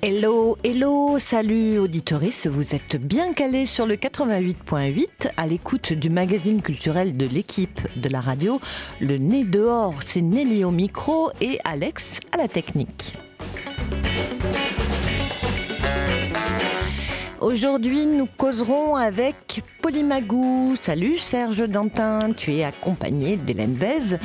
Hello, hello, salut auditoris, vous êtes bien calés sur le 88.8 à l'écoute du magazine culturel de l'équipe de la radio. Le nez dehors, c'est Nelly au micro et Alex à la technique. Aujourd'hui, nous causerons avec Polymagou. Salut Serge Dantin, tu es accompagné d'Hélène Bez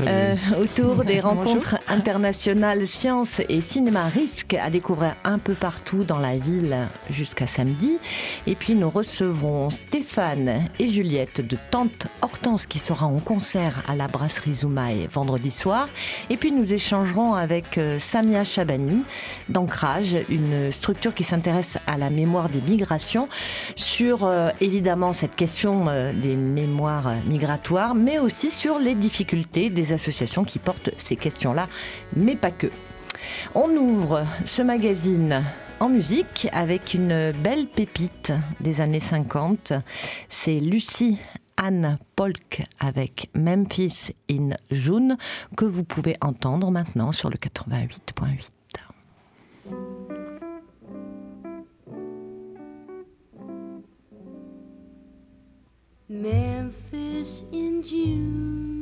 euh, autour des rencontres internationales sciences et cinéma risque à découvrir un peu partout dans la ville jusqu'à samedi. Et puis nous recevrons Stéphane et Juliette de Tante Hortense qui sera en concert à la brasserie Zoumaï vendredi soir. Et puis nous échangerons avec euh, Samia Chabani d'Ancrage, une structure qui s'intéresse à la mémoire des migrations sur euh, évidemment cette question euh, des mémoires migratoires, mais aussi sur les difficultés des associations qui portent ces questions-là, mais pas que. On ouvre ce magazine en musique avec une belle pépite des années 50. C'est Lucie Anne Polk avec Memphis in June que vous pouvez entendre maintenant sur le 88.8. Memphis in June,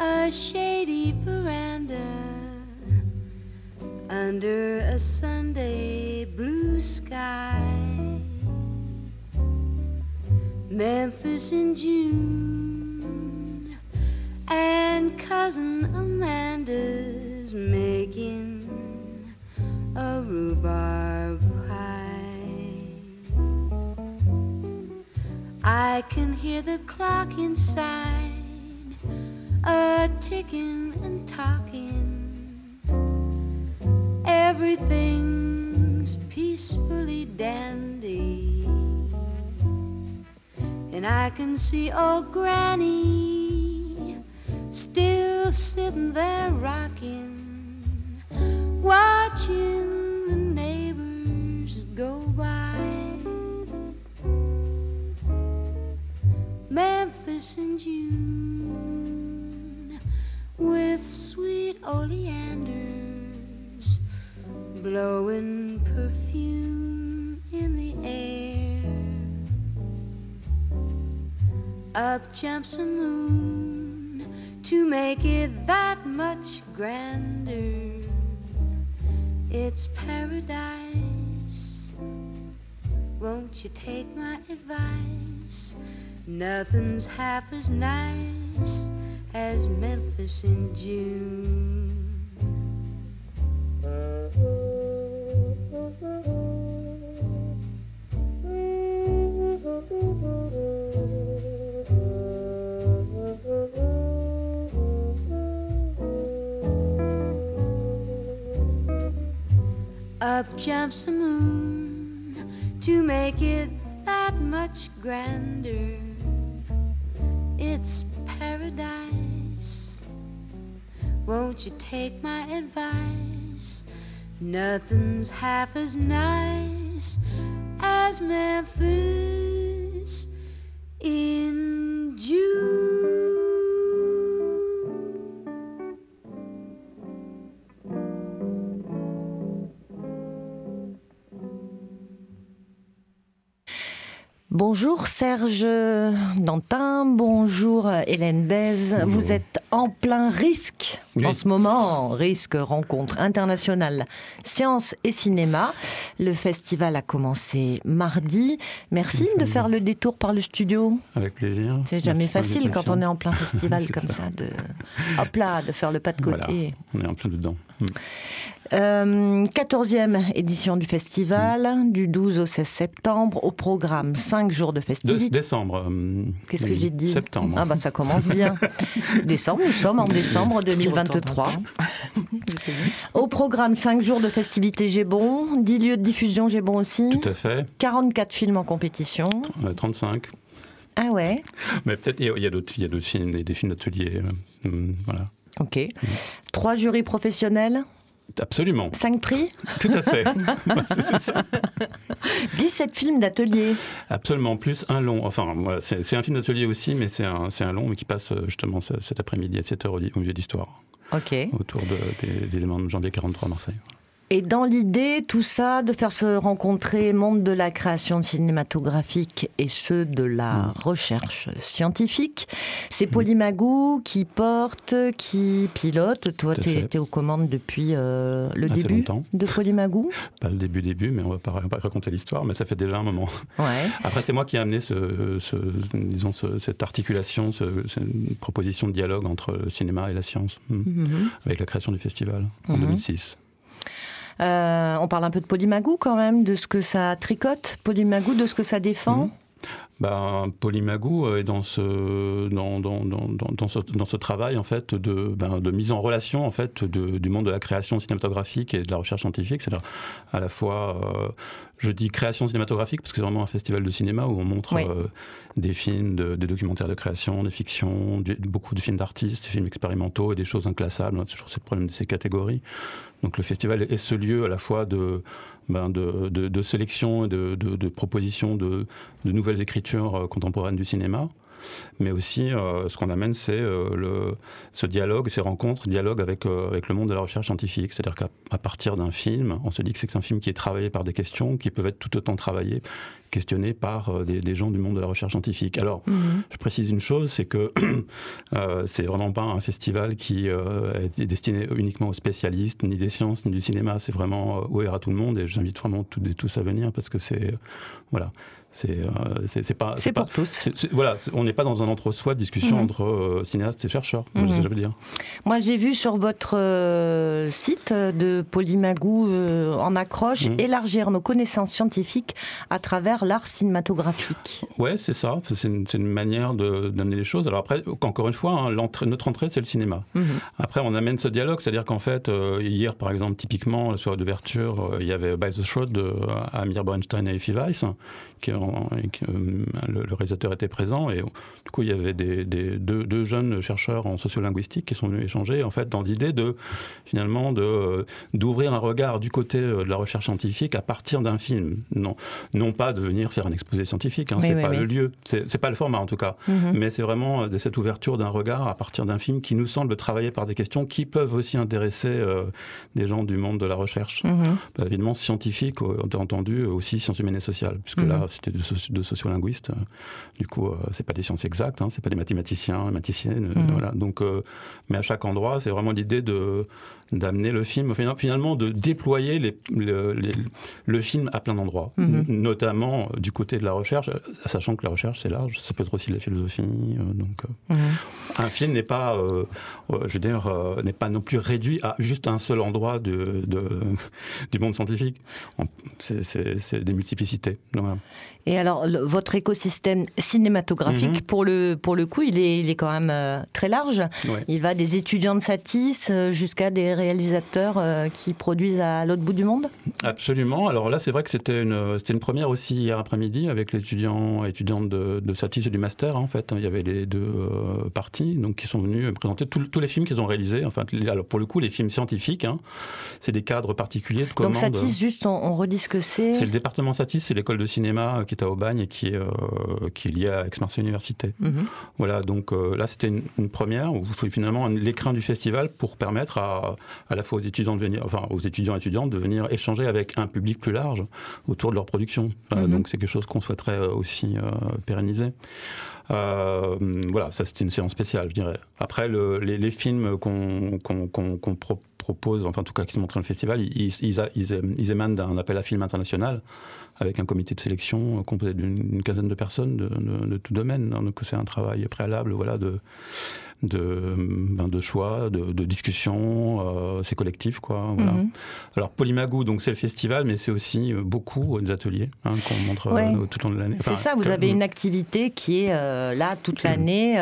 a shady veranda under a Sunday blue sky. Memphis in June, and cousin Amanda's making a rhubarb pie. I can hear the clock inside a ticking and talking. Everything's peacefully dandy. And I can see old Granny still sitting there rocking, watching the neighbors go by. Memphis in June with sweet oleanders blowing perfume in the air. Up jumps a moon to make it that much grander. It's paradise. Won't you take my advice? Nothing's half as nice as Memphis in June. Up jumps the moon to make it that much grander it's paradise. Won't you take my advice? Nothing's half as nice as Memphis in June. Bonjour Serge Dantin, bonjour Hélène Bez. Vous êtes en plein risque en ce moment, risque rencontre internationale sciences et cinéma. Le festival a commencé mardi. Merci de faire le détour par le studio. Avec plaisir. C'est jamais facile quand on est en plein festival comme ça. de hop là, de faire le pas de côté. on est en plein dedans. Hmm. 14e euh, édition du festival, mm. du 12 au 16 septembre, au programme 5 jours de festival. décembre. Euh, Qu'est-ce que j'ai dit Septembre. Ah bah ça commence bien. décembre, nous sommes en décembre 2023. au programme 5 jours de festivités J'ai bon, 10 lieux de diffusion J'ai bon aussi. Tout à fait. 44 films en compétition. 35. Ah ouais Mais peut-être il y a d'autres films, des, films d'atelier. Euh, voilà. Ok. Trois jurys professionnels Absolument. Cinq prix Tout à fait. Ça. 17 films d'atelier. Absolument. Plus un long. Enfin, c'est un film d'atelier aussi, mais c'est un, c'est un long, mais qui passe euh, justement ce- cet après-midi à 7h au, au musée d'histoire, Ok. autour de- des, des éléments de janvier 43 à Marseille. Et dans l'idée, tout ça, de faire se rencontrer monde de la création cinématographique et ceux de la Mm. recherche scientifique, c'est Polymagou qui porte, qui pilote. Toi, tu es aux commandes depuis euh, le Assez début longtemps. de Polymagou? Pas le début, début, mais on va pas, ra- pas raconter l'histoire, mais ça fait déjà un moment. Ouais. Après, c'est moi qui ai amené ce, ce- disons, ce- cette articulation, ce- cette proposition de dialogue entre le cinéma et la science, hmm, Mhm. avec la création du festival en Mhm. 2006. Euh, on parle un peu de Polymagou quand même, de ce que ça tricote, Polymagou, de ce que ça défend? Ben, Polymagou euh, est dans ce, dans, dans, dans, ce, dans ce travail en fait de, ben, de mise en relation en fait de- du monde de la création cinématographique et de la recherche scientifique. C'est-à-dire à la fois, euh, je dis création cinématographique parce que c'est vraiment un festival de cinéma où on montre Oui. euh, des films, de- des documentaires de création, des fictions, beaucoup de films d'artistes, des films expérimentaux et des choses inclassables. C'est toujours le problème de ces catégories. Donc le festival est ce lieu à la fois de, ben, de, sélection et de, de, de proposition de, nouvelles écritures euh, contemporaines du cinéma. Mais aussi, euh, ce qu'on amène, c'est euh, ce dialogue, ces rencontres, dialogue avec, euh, avec le monde de la recherche scientifique. C'est-à-dire qu'à partir d'un film, on se dit que c'est un film qui est travaillé par des questions qui peuvent être tout autant travaillées, questionnées par euh, des, des gens du monde de la recherche scientifique. Alors, Mhm. je précise une chose, c'est que euh, c'est vraiment pas un festival qui euh, est destiné uniquement aux spécialistes, ni des sciences, ni du cinéma. C'est vraiment ouvert à tout le monde et j'invite vraiment toutes et tous à venir parce que c'est, voilà, c'est, euh, c'est, pas, pour tous. voilà, on n'est pas dans un entre-soi de discussion Mhm. entre euh, cinéastes et chercheurs. Mhm. Je veux dire. Moi, j'ai vu sur votre euh, site de Polymagou euh, en accroche Mhm. élargir nos connaissances scientifiques à travers l'art cinématographique. Ouais, c'est ça. C'est une, une manière d'amener les choses. Alors après, encore une fois, hein, notre entrée, c'est le cinéma. Après, on amène ce dialogue, c'est-à-dire qu'en fait, hier, par exemple, typiquement, sur d'ouverture, il y avait By the Throat de Amir Bernstein et Effie Weiss, qui, et qui, euh, le, le réalisateur était présent, et du coup, il y avait des, des- deux, deux jeunes chercheurs en sociolinguistique qui sont venus échanger, en fait, dans l'idée de, finalement, de, euh, d'ouvrir un regard du côté euh, de la recherche scientifique à partir d'un film. Non, non pas de venir faire un exposé scientifique, hein, Oui, c'est oui, pas oui. le lieu, c'est, pas le format en tout cas. Mhm. Mais c'est vraiment de cette ouverture d'un regard à partir d'un film qui nous semble travailler par des questions qui peuvent aussi intéresser euh, des gens du monde de la recherche. Mhm. Bah, évidemment, scientifique, entendu, aussi sciences humaines et sociales, puisque Mhm. là, c'était de, soci- de sociolinguistes. euh, Du coup, euh, c'est pas des sciences exactes, hein, c'est pas des mathématiciens, mathématiciennes. Mhm. Voilà. Donc, euh, mais à chaque endroit, c'est vraiment l'idée de d'amener le film, fina- finalement, de déployer les- le, les- le film à plein d'endroits, Mhm. Notamment euh, du côté de la recherche, euh, sachant que la recherche c'est large, ça peut être aussi de la philosophie. euh, donc, Mhm. un film n'est pas, euh, je veux dire, euh, n'est pas non plus réduit à juste un seul endroit de, de- du monde scientifique. C'est des multiplicités. Voilà. Et alors, le- votre écosystème cinématographique, Mhm. pour, le, pour le coup, il est, il est quand même euh, très large. Ouais. Il va des étudiants de Satis jusqu'à des réalisateurs euh, qui produisent à l'autre bout du monde? Absolument. Alors là, c'est vrai que c'était une, c'était une première aussi hier après-midi avec les étudiants et étudiantes de, de Satis et du master. hein, en fait, il y avait les deux euh, parties, donc qui sont venus présenter tous tous les films qu'ils ont réalisés. Enfin, alors pour le coup, les films scientifiques, hein, c'est des cadres particuliers de commande. Donc Satis, juste, on, on redit ce que c'est. C'est le département Satis, c'est l'école de cinéma euh, qui est à Aubagne et qui est, euh, qui est liée à Aix-Marseille Université. Mhm. Voilà, donc là c'était une, une première, où c'est finalement l'écrin du festival pour permettre à, à la fois aux étudiants de venir, enfin aux étudiants et étudiantes de venir échanger avec un public plus large autour de leur production. Voilà, Mhm. Donc c'est quelque chose qu'on souhaiterait euh, aussi euh, pérenniser. Euh, voilà, ça c'était une séance spéciale, je dirais. Après, le- les, les films qu'on qu'on- qu'on- qu'on pro- propose, enfin en tout cas qui sont montrés dans le festival, ils, ils, a- ils- ils émanent d'un appel à film international avec un comité de sélection euh, composé d'une une quinzaine de personnes de, de- de tout domaine. hein. Donc c'est un travail préalable, voilà, de de, ben, de choix, de, de discussion, euh, c'est collectif, quoi. Voilà. Mhm. Alors Polymagou, donc c'est le festival, mais c'est aussi euh, beaucoup des ateliers hein, qu'on montre euh, tout au long de l'année. C'est ça, vous avez une activité qui est euh, là toute l'année.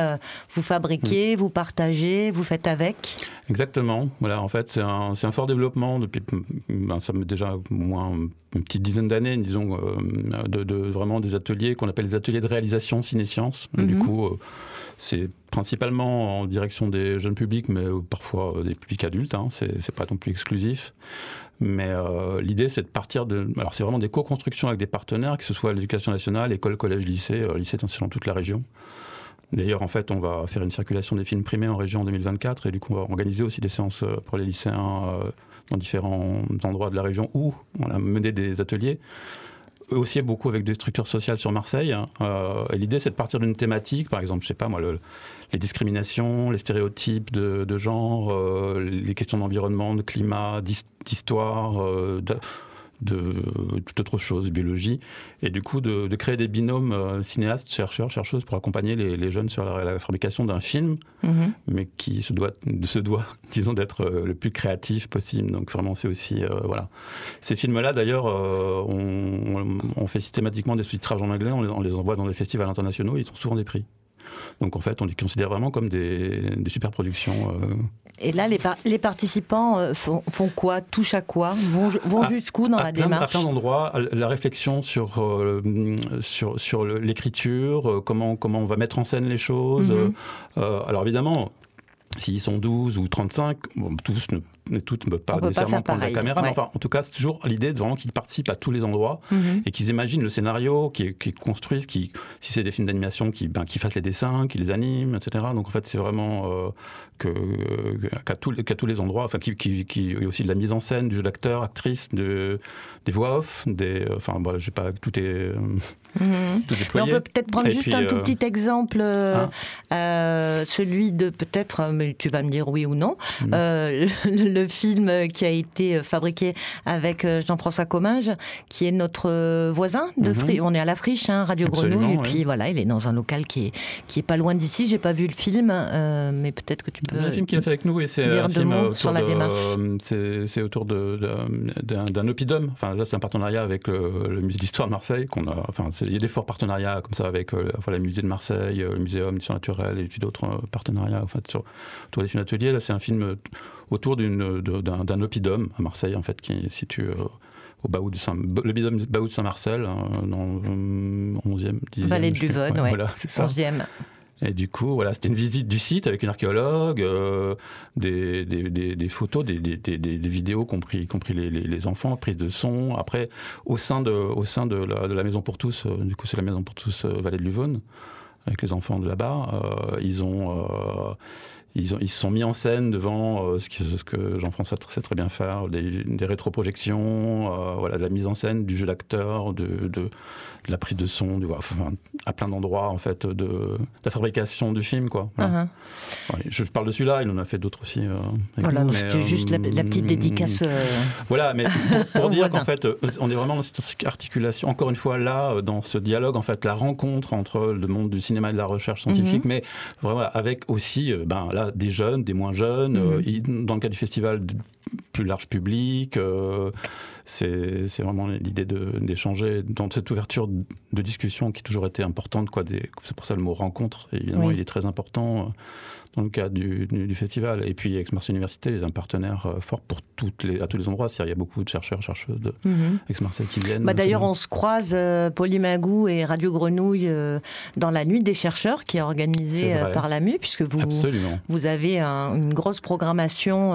vous fabriquez, Mm. vous partagez, vous faites avec. Exactement. Voilà, en fait, c'est un, fort développement depuis, ben, ça met déjà moins une petite dizaine d'années, disons, euh, de, de vraiment des ateliers qu'on appelle les ateliers de réalisation ciné-sciences. Du Mhm. coup, euh, c'est principalement en direction des jeunes publics, mais parfois des publics adultes. Hein, c'est pas non plus exclusif. Mais l'idée, c'est de partir de. Alors, c'est vraiment des co-constructions avec des partenaires, que ce soit l'éducation nationale, école, collège, lycée, lycée dans toute la région. D'ailleurs, en fait, on va faire une circulation des films primés en région en 2024 et du coup, on va organiser aussi des séances euh, pour les lycéens euh, dans différents endroits de la région où on a mené des ateliers. Eux aussi, beaucoup avec des structures sociales sur Marseille. Hein. Euh, et l'idée, c'est de partir d'une thématique, par exemple, je sais pas moi, les discriminations, les stéréotypes de, genre, les questions d'environnement, de climat, d'histoire, de toute autre chose, biologie, et du coup de, créer des binômes euh, cinéastes, chercheurs, chercheuses pour accompagner les, jeunes sur la, fabrication d'un film, mhm. mais qui se doit, se doit disons, d'être euh, le plus créatif possible. Donc vraiment, c'est aussi euh, voilà. Ces films-là, d'ailleurs, on, fait systématiquement des sous-titrages en anglais, on les, envoie dans des festivals internationaux, ils ont souvent des prix. Donc en fait, on les considère vraiment comme des, super productions. Et là, les, les participants euh, font, font, quoi? Touchent à quoi? Vont, vont ah, jusqu'où dans la démarche À plein d'endroits. La réflexion sur, euh, sur, sur l'écriture, euh, comment, comment on va mettre en scène les choses. Mhm. alors évidemment, S'ils sont 12 ou 35, bon, tous ne, toutes ne peuvent pas nécessairement prendre la caméra, mais enfin, en tout cas, c'est toujours l'idée de vraiment qu'ils participent à tous les endroits mhm. et qu'ils imaginent le scénario, qu'ils construisent, qui, si c'est des films d'animation, qu'ils ben, fassent les dessins, qu'ils les animent, etc. Donc en fait, c'est vraiment euh, qu'à tous, tous, les endroits, enfin, qui, qui, qui, y a aussi de la mise en scène, du jeu d'acteur, actrice, de, des voix off, des, enfin, voilà, je sais pas, tout est, mhm. on peut peut-être prendre juste un tout euh, petit exemple, euh, hein celui de peut-être, mais tu vas me dire oui ou non, mhm. le, film qui a été fabriqué avec Jean-François Comminges, qui est notre voisin de mhm. On est à la friche, hein, Radio Grenouille, et puis voilà, il est dans un local qui est, qui est pas loin d'ici. J'ai pas vu le film, mais peut-être que tu c'est un film qu'il a fait avec nous et c'est un film sur la démarche. C'est autour d'un oppidum. Enfin, là, c'est un partenariat avec le, musée d'histoire de Marseille qu'on a. Enfin, il y a des forts partenariats comme ça avec euh, enfin, le musée de Marseille, euh, le muséum d'histoire naturelle et puis d'autres euh, partenariats en fait sur films ateliers. Là, c'est un film autour d'un oppidum à Marseille en fait qui est situé au Baou de Saint, le Baou de Saint-Marcel, dans 11e, 10e. Vallée de Luvonne, ouais, voilà, c'est ça. 11e. Et du coup, voilà, c'était une visite du site avec une archéologue, euh, des, des, des, des, photos, des, des, vidéos, compris, compris les, les, les, enfants, prise de son. Après, au sein de, au sein de, la, de la Maison pour tous, euh, du coup, c'est la Maison pour tous euh, Vallée de Luvonne, avec les enfants de là-bas, ils ont ils, ont, ils se sont mis en scène devant ce, que, que Jean-François sait très bien faire, des, des rétroprojections, voilà, de la mise en scène, du jeu d'acteur, de, de, de la prise de son, du, enfin, à plein d'endroits en fait de, la fabrication du film quoi. Uh-huh. je parle de celui-là, il en a fait d'autres aussi. Euh, voilà, c'était juste la, petite euh, dédicace. Euh, voilà, mais pour, dire qu'en fait, on est vraiment dans cette articulation. Encore une fois là, dans ce dialogue en fait, la rencontre entre le monde du cinéma et de la recherche scientifique, mm-hmm. mais vraiment avec aussi, ben là, des jeunes, des moins jeunes, mm-hmm. dans le cas du festival, plus large public c'est vraiment l'idée d'échanger dans cette ouverture de discussion qui a toujours été importante. C'est pour ça le mot rencontre, évidemment, il est très important. Dans le cadre du, festival. Et puis, Aix-Marseille Université est un partenaire euh, fort pour toutes les, à tous les endroits. Il y a beaucoup de chercheurs, chercheuses de mhm. Aix-Marseille qui viennent. Bah, D'ailleurs, on se croise, euh, Magou et Radio Grenouille, euh, dans la Nuit des chercheurs qui est organisée euh, par l'AMU, puisque vous, vous avez une grosse programmation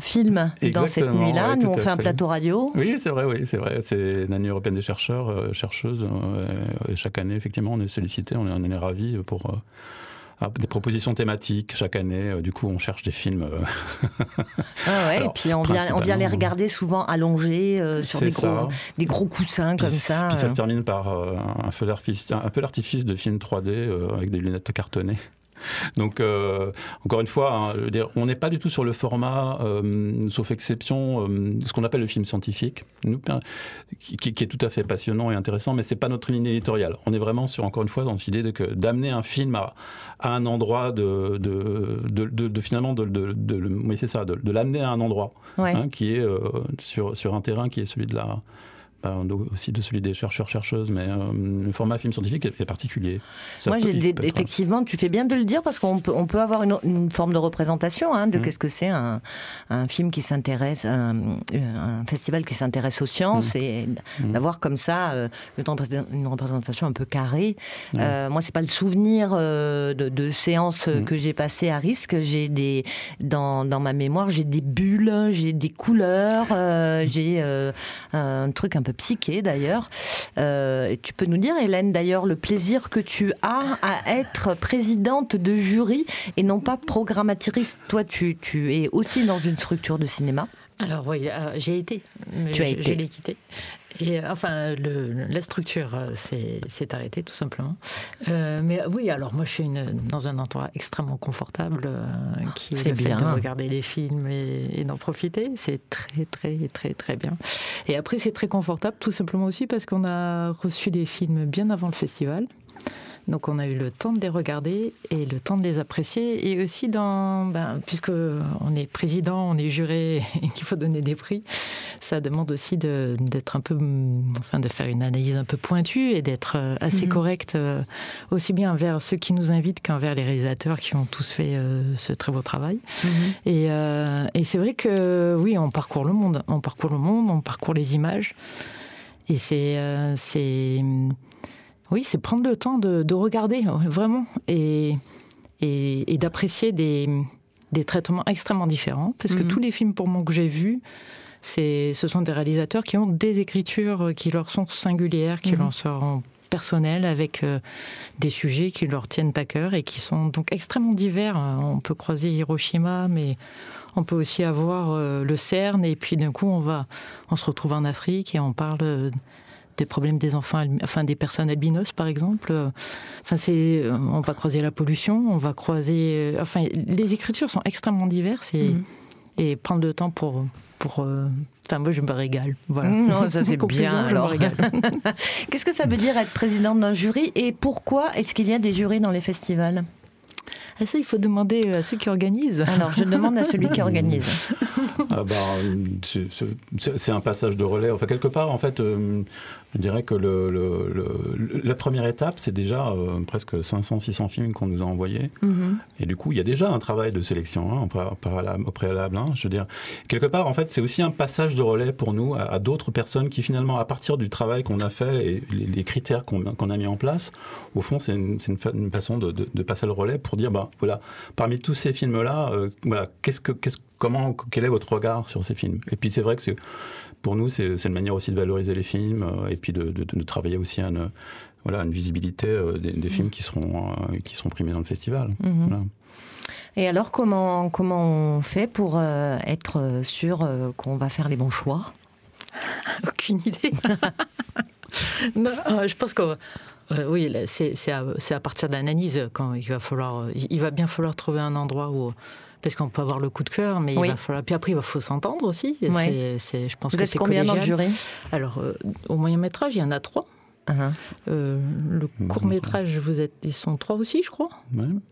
film dans cette nuit-là. Nous, on fait, un plateau radio. Oui, c'est vrai, oui, c'est vrai. C'est l'année européenne des chercheurs, chercheuses. et chaque année, effectivement, on est sollicité, on est, on est ravis pour des propositions thématiques chaque année. Euh, du coup, on cherche des films. Euh. ah ouais, et puis on vient, on vient les regarder souvent allongés euh, sur des gros, des gros coussins comme ça. Puis ça se termine par un feu d'artifice, un peu l'artifice de films 3D avec des lunettes cartonnées. Donc, euh, encore une fois, hein, on n'est pas du tout sur le format, euh, sauf exception, euh, ce qu'on appelle le film scientifique, qui, est tout à fait passionnant et intéressant, mais c'est pas notre ligne éditoriale. On est vraiment sur, encore une fois, dans l'idée d'amener un film à, un endroit, de, de, finalement, de, c'est ça, de, l'amener à un endroit, hein, qui est sur, sur un terrain qui est celui de la aussi de celui des chercheurs-chercheuses, mais le format film scientifique est, particulier. Moi, j'ai effectivement, tu fais bien de le dire parce qu'on peut, on peut avoir une, forme de représentation hein, de mmh. qu'est-ce que c'est un, un, film qui s'intéresse, un, un, festival qui s'intéresse aux sciences mmh. et mmh. d'avoir comme ça une représentation un peu carrée. moi, c'est pas le souvenir de, de, séances que j'ai passées à risque. J'ai des dans, dans ma mémoire, j'ai des bulles, j'ai des couleurs, euh, j'ai euh, un truc un peu psyché d'ailleurs. Euh, tu peux nous dire, Hélène, d'ailleurs, le plaisir que tu as à être présidente de jury et non pas programmatrice. Toi, tu, tu es aussi dans une structure de cinéma. Alors oui, j'ai été. Tu as été. Je l'ai quitté. Et euh, enfin, le, la structure euh, s'est arrêtée tout simplement. Euh, mais oui, alors moi je suis une, dans un endroit extrêmement confortable qui est, le bien. fait de regarder les films et, d'en profiter. C'est très très très très bien. Et après c'est très confortable tout simplement aussi parce qu'on a reçu les films bien avant le festival. Donc on a eu le temps de les regarder et le temps de les apprécier. Et aussi, dans, ben, puisque on est président, on est juré et qu'il faut donner des prix, ça demande aussi d'être un peu, enfin de faire une analyse un peu pointue et d'être euh, assez mhm. correct euh, aussi bien envers ceux qui nous invitent qu'envers les réalisateurs qui ont tous fait euh, ce très beau travail. Mhm. Et, et c'est vrai que oui, on parcourt le monde, on parcourt le monde, on parcourt les images. Et c'est c'est oui, c'est prendre le temps de, regarder, vraiment, et, et, d'apprécier des, des, traitements extrêmement différents. Parce que mhm. tous les films, pour moi, que j'ai vus, ce sont des réalisateurs qui ont des écritures qui leur sont singulières, qui mhm. leur sont personnelles, avec euh, des sujets qui leur tiennent à cœur et qui sont donc extrêmement divers. On peut croiser Hiroshima, mais on peut aussi avoir euh, le CERN, et puis d'un coup, on, va, on se retrouve en Afrique et on parle des problèmes des enfants, enfin des personnes albinos par exemple. Enfin, c'est, on va croiser la pollution, on va croiser. Euh, enfin, les écritures sont extrêmement diverses et, et prendre le temps pour pour. Euh, enfin, moi, je me régale. Voilà. Mhm, non, ça c'est bien. Alors. Qu'est-ce que ça veut dire être présidente d'un jury et pourquoi est-ce qu'il y a des jurys dans les festivals? Ah, ça, il faut demander à ceux qui organisent. Alors, je demande à celui qui organise. Ah bah, c'est un passage de relais. Enfin, quelque part, en fait, euh, je dirais que le, la première étape, c'est déjà euh, presque 500-600 films qu'on nous a envoyés. Mm-hmm. Et du coup, il y a déjà un travail de sélection hein, au préalable. Hein. je veux dire, quelque part, en fait, c'est aussi un passage de relais pour nous à, d'autres personnes qui, finalement, à partir du travail qu'on a fait et les, critères qu'on a mis en place, au fond, c'est une, façon de, passer le relais pour dire, ben voilà, parmi tous ces films-là, euh, voilà, qu'est-ce que, qu'est-ce, comment, quel est votre regard sur ces films? Et puis, c'est vrai que c'est pour nous, c'est une manière aussi de valoriser les films euh, et puis de, travailler aussi à une, voilà, une visibilité euh, des, films qui seront, euh, qui seront primés dans le festival. Mhm. Et alors, comment, comment on fait pour être sûr qu'on va faire les bons choix? Aucune idée. je pense que oui, c'est à, à, partir d'analyse quand il va falloir, il va bien falloir trouver un endroit où parce qu'on peut avoir le coup de cœur, mais il va falloir. Puis après, il faut s'entendre aussi. C'est, je pense Vous que c'est combien dans le jury? Alors, euh, au moyen métrage, il y en a trois. Uh-huh. Euh, le court métrage, vous êtes, ils sont trois aussi, je crois.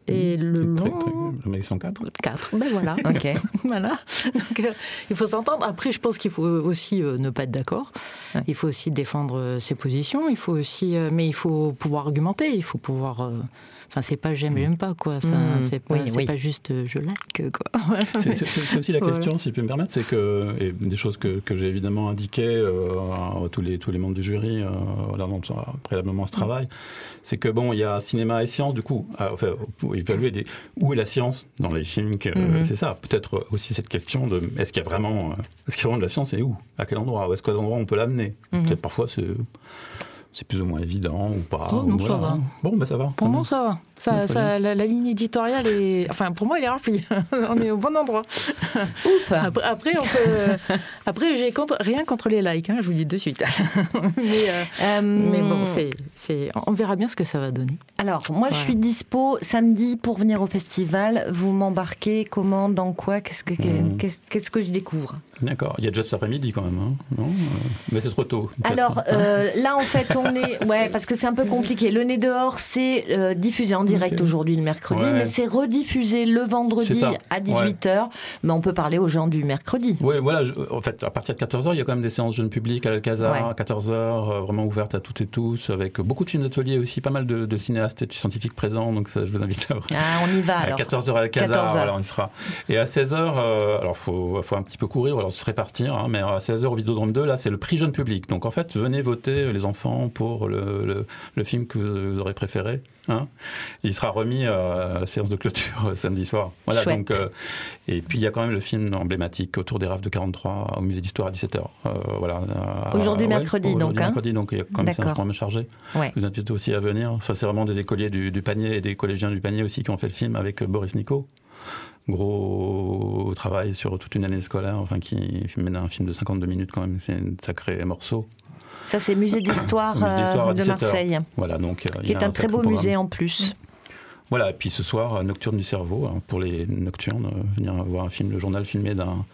Et le long, mais ils sont quatre. Quatre, ben voilà. ok. voilà. Donc, euh, il faut s'entendre. Après, je pense qu'il faut aussi ne pas être d'accord. Il faut aussi défendre ses positions. Il faut aussi, mais il faut pouvoir argumenter. Il faut pouvoir Enfin, c'est pas j'aime, j'aime pas, quoi. Ça, mmh. C'est pas, pas, juste euh, je like, quoi. c'est aussi la question, si je peux me permettre, c'est que, et des choses que, que j'ai évidemment indiquées euh, à tous les, tous les membres du jury, euh, préalablement ce mmh. travail, c'est que, bon, il y a cinéma et science, du coup, enfin, pour évaluer des, où est la science dans les films, mmh. c'est ça. Peut-être aussi cette question de est-ce qu'il y a vraiment, est-ce qu'il y a vraiment de la science et où? À quel endroit? Où est-ce qu'à endroit on peut l'amener? Peut-être parfois c'est c'est plus ou moins évident ou pas. Oh, non, ça va. Bon, ben ça va. Pour moi, ça va. Ça, ça, la, ligne éditoriale est. Enfin, pour moi, elle est remplie. on est au bon endroit. Ouf. Après, on peut. Après, j'ai contre... rien contre les likes, hein, je vous dis de suite. mais, euh, euh, mais, bon, c'est, on verra bien ce que ça va donner. Alors, moi, je suis dispo samedi pour venir au festival. Vous m'embarquez comment, dans quoi Qu'est-ce que, hmm. qu'est-ce, que je découvre? D'accord. Il y a déjà cet après-midi quand même, hein, non? Euh, Mais c'est trop tôt. Alors, là, en fait, on on est, ouais, parce que c'est un peu compliqué. Le nez dehors, c'est euh, diffusé en direct aujourd'hui le mercredi, mais c'est rediffusé le vendredi à 18h. Mais on peut parler aux gens du mercredi. Oui, voilà. en fait, à partir de 14h, il y a quand même des séances jeunes publics à l'Alcazar, à 14h, euh, vraiment ouvertes à toutes et tous, avec beaucoup de films d'atelier aussi, pas mal de, cinéastes et de scientifiques présents. Donc ça, je vous invite à. Ah, on y va alors. À 14h à l'Alcazar, voilà, on y sera. Et à 16h, euh, alors faut, faut un petit peu courir, alors se répartir, hein, mais à 16h au Vidéodrome 2, là, c'est le prix jeune public. Donc en fait, venez voter les enfants pour le, le, film que vous aurez préféré. Hein. Il sera remis à la séance de clôture euh, samedi soir. Voilà, donc, euh, et puis il y a quand même le film emblématique autour des raves de 43 au musée d'histoire à 17h. Euh, voilà, aujourd'hui mercredi donc. Hein. mercredi donc il y a quand même ça me charger. Ouais. Je vous invite aussi à venir. Enfin, c'est vraiment des écoliers du, du, panier et des collégiens du panier aussi qui ont fait le film avec Boris Nico gros travail sur toute une année scolaire, enfin qui mène un film de 52 minutes quand même, c'est un sacré morceau. Ça, c'est Musée d'Histoire euh, de Marseille. Voilà, donc, euh, qui est un, très beau musée en plus. Voilà, et puis ce soir, Nocturne du cerveau, hein, pour les nocturnes, euh, venir voir un film, le journal filmé d'un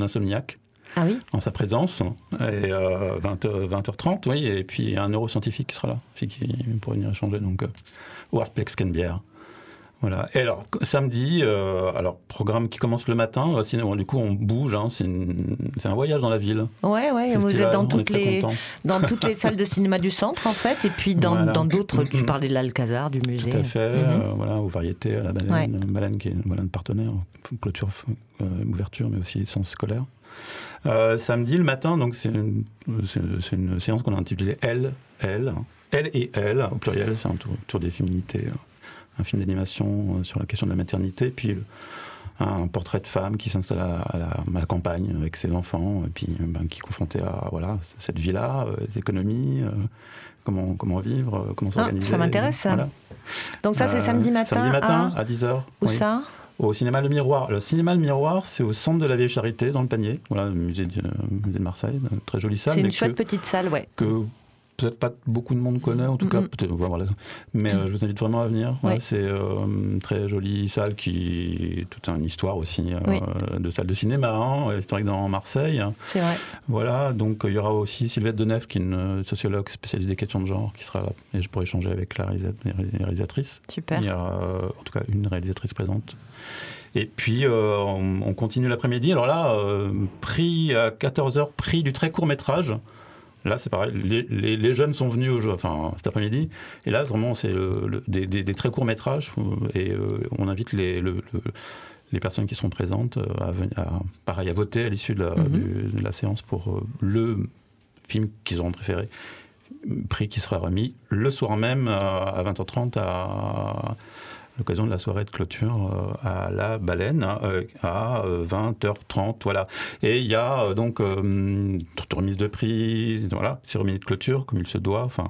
insomniaque. Ah oui En sa présence. Et 20, 20h30, oui, et puis un neuroscientifique qui sera là, qui pourrait venir échanger, donc Warplex Kenbière. Voilà. Et alors, samedi, euh, alors, programme qui commence le matin, euh, du coup, on bouge, hein, c'est, un voyage dans la ville. Ouais, ouais, vous êtes dans toutes, les, dans toutes les salles de cinéma du centre, en fait, et puis dans, dans d'autres, tu parlais de l'Alcazar, du musée. Tout à fait, mhm. euh, voilà, aux variétés, à la baleine, baleine qui est voilà, un partenaire, clôture, ouverture, mais aussi sens scolaire. samedi, le matin, donc c'est une, une séance qu'on a intitulée Elle, Elle, Elle et Elle, au pluriel, c'est un tour, des féminités un film d'animation euh, sur la question de la maternité, puis un portrait de femme qui s'installe à, la, campagne avec ses enfants, et puis euh, ben, qui est confrontée à voilà, cette vie-là, euh, l'économie, comment, comment vivre, comment ah, s'organiser. ça m'intéresse ça. Donc ça c'est samedi matin Samedi matin à, 10h. Où ça? Au cinéma Le Miroir. Le cinéma Le Miroir, c'est au centre de la Vieille Charité, dans le Panier. Voilà, le musée de, musée de Marseille, très jolie salle. C'est une chouette petite salle, ouais. Que peut-être pas beaucoup de monde connaît, en tout cas, peut-être, voilà. mais euh, je vous invite vraiment à venir. c'est euh, une très jolie salle qui toute une histoire aussi euh, de salle de cinéma, hein, historique dans Marseille. C'est vrai. Voilà, donc il y aura aussi Sylvette Deneuve, qui est une sociologue spécialisée des questions de genre, qui sera là, et je pourrai échanger avec la réalisatrice. Super. Il y aura en tout cas une réalisatrice présente. Et puis, on, on, continue l'après-midi. Alors là, prix à 14h, prix du très court métrage. Là, c'est pareil. Les, jeunes sont venus au enfin, cet après-midi. Et là, vraiment, c'est des, très courts métrages. Et euh, on invite les, les personnes qui seront présentes euh, à, pareil, à voter à l'issue de, mhm. la séance pour euh, le film qu'ils auront préféré. Prix qui sera remis le soir même à 20h30 à l'occasion de la soirée de clôture euh, à la baleine hein, euh, à 20h30. Euh, voilà. Et il y a donc toute remise de prix, voilà, cérémonie de clôture comme il se doit. Enfin,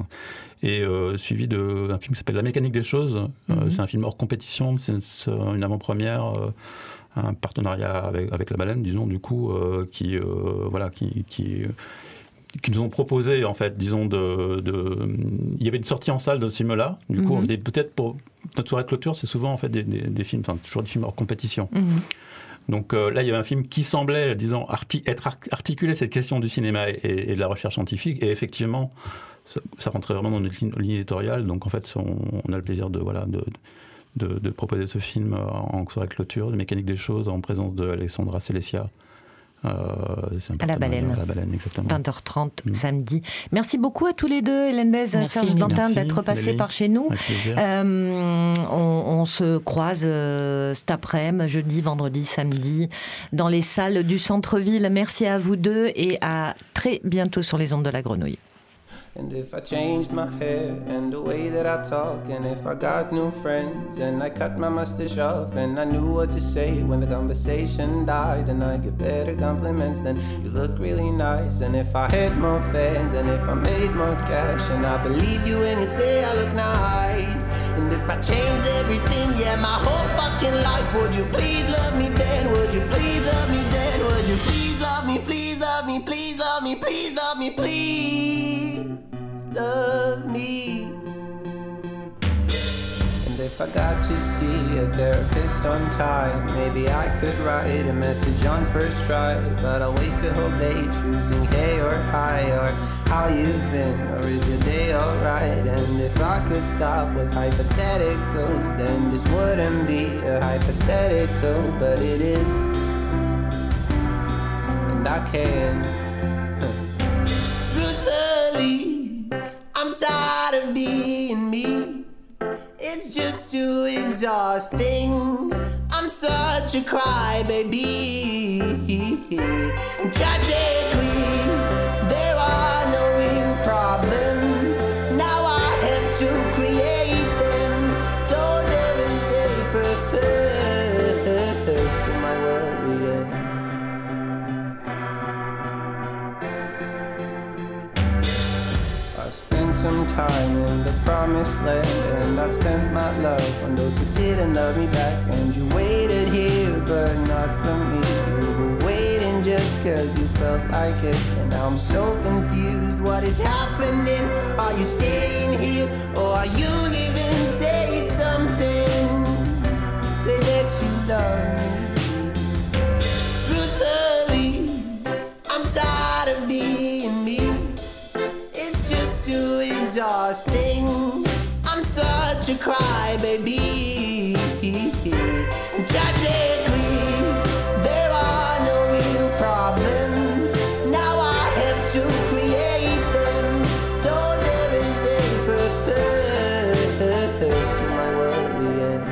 et suivi d'un film qui s'appelle La mécanique des choses. Mhm. c'est un film hors compétition, c'est une avant-première un partenariat avec, la baleine, disons, du coup, qui, voilà, qui, qui, qui nous ont proposé, en fait, disons, de, Il y avait une sortie en salle de ce film-là. Du coup, mhm. peut-être pour notre soirée de clôture, c'est souvent, en fait, des, films, enfin, toujours des films hors compétition. Mhm. Donc euh, là, il y avait un film qui semblait, disons, être articulé cette question du cinéma et, de la recherche scientifique. Et effectivement, ça, rentrait vraiment dans notre ligne, éditoriale. Donc en fait, on, a le plaisir de, voilà, de, de, proposer ce film en soirée de clôture, de mécanique des choses, en présence d'Alexandra Celesia, euh, à la baleine. 20h30 mm. samedi. Merci beaucoup à tous les deux, Hélène Bez, Serge Dantin, d'être passés par chez nous. Euh, on, se croise euh, cet après-midi, jeudi, vendredi, samedi, dans les salles du centre-ville. Merci à vous deux et à très bientôt sur les ondes de la grenouille. And if I changed my hair and the way that I talk, and if I got new friends and I cut my mustache off, and I knew what to say when the conversation died, and I give better compliments, then you look really nice. And if I had more fans, and if I made more cash, and I believed you when you'd say I look nice. And if I changed everything, yeah, my whole fucking life, would you please love me then? Would you please love me then? Would you please love me, please love me, please love me, please love me, please? Love me. And if I got to see a therapist on time, maybe I could write a message on first try. But I'll waste a whole day choosing hey or hi or how you've been or is your day alright? And if I could stop with hypotheticals, then this wouldn't be a hypothetical, but it is. And I can't. Of being me. It's just too exhausting. I'm such a crybaby. And tragically, there are no real problems. Promised land, and I spent my love on those who didn't love me back. And you waited here, but not for me. You were waiting just cause you felt like it. And now I'm so confused. What is happening? Are you staying here, or are you leaving? Say something. Say that you love me. Truthfully, I'm tired of being exhausting. I'm such a crybaby. Tragically, there are no real problems. Now I have to create them. So there is a purpose to my worrying.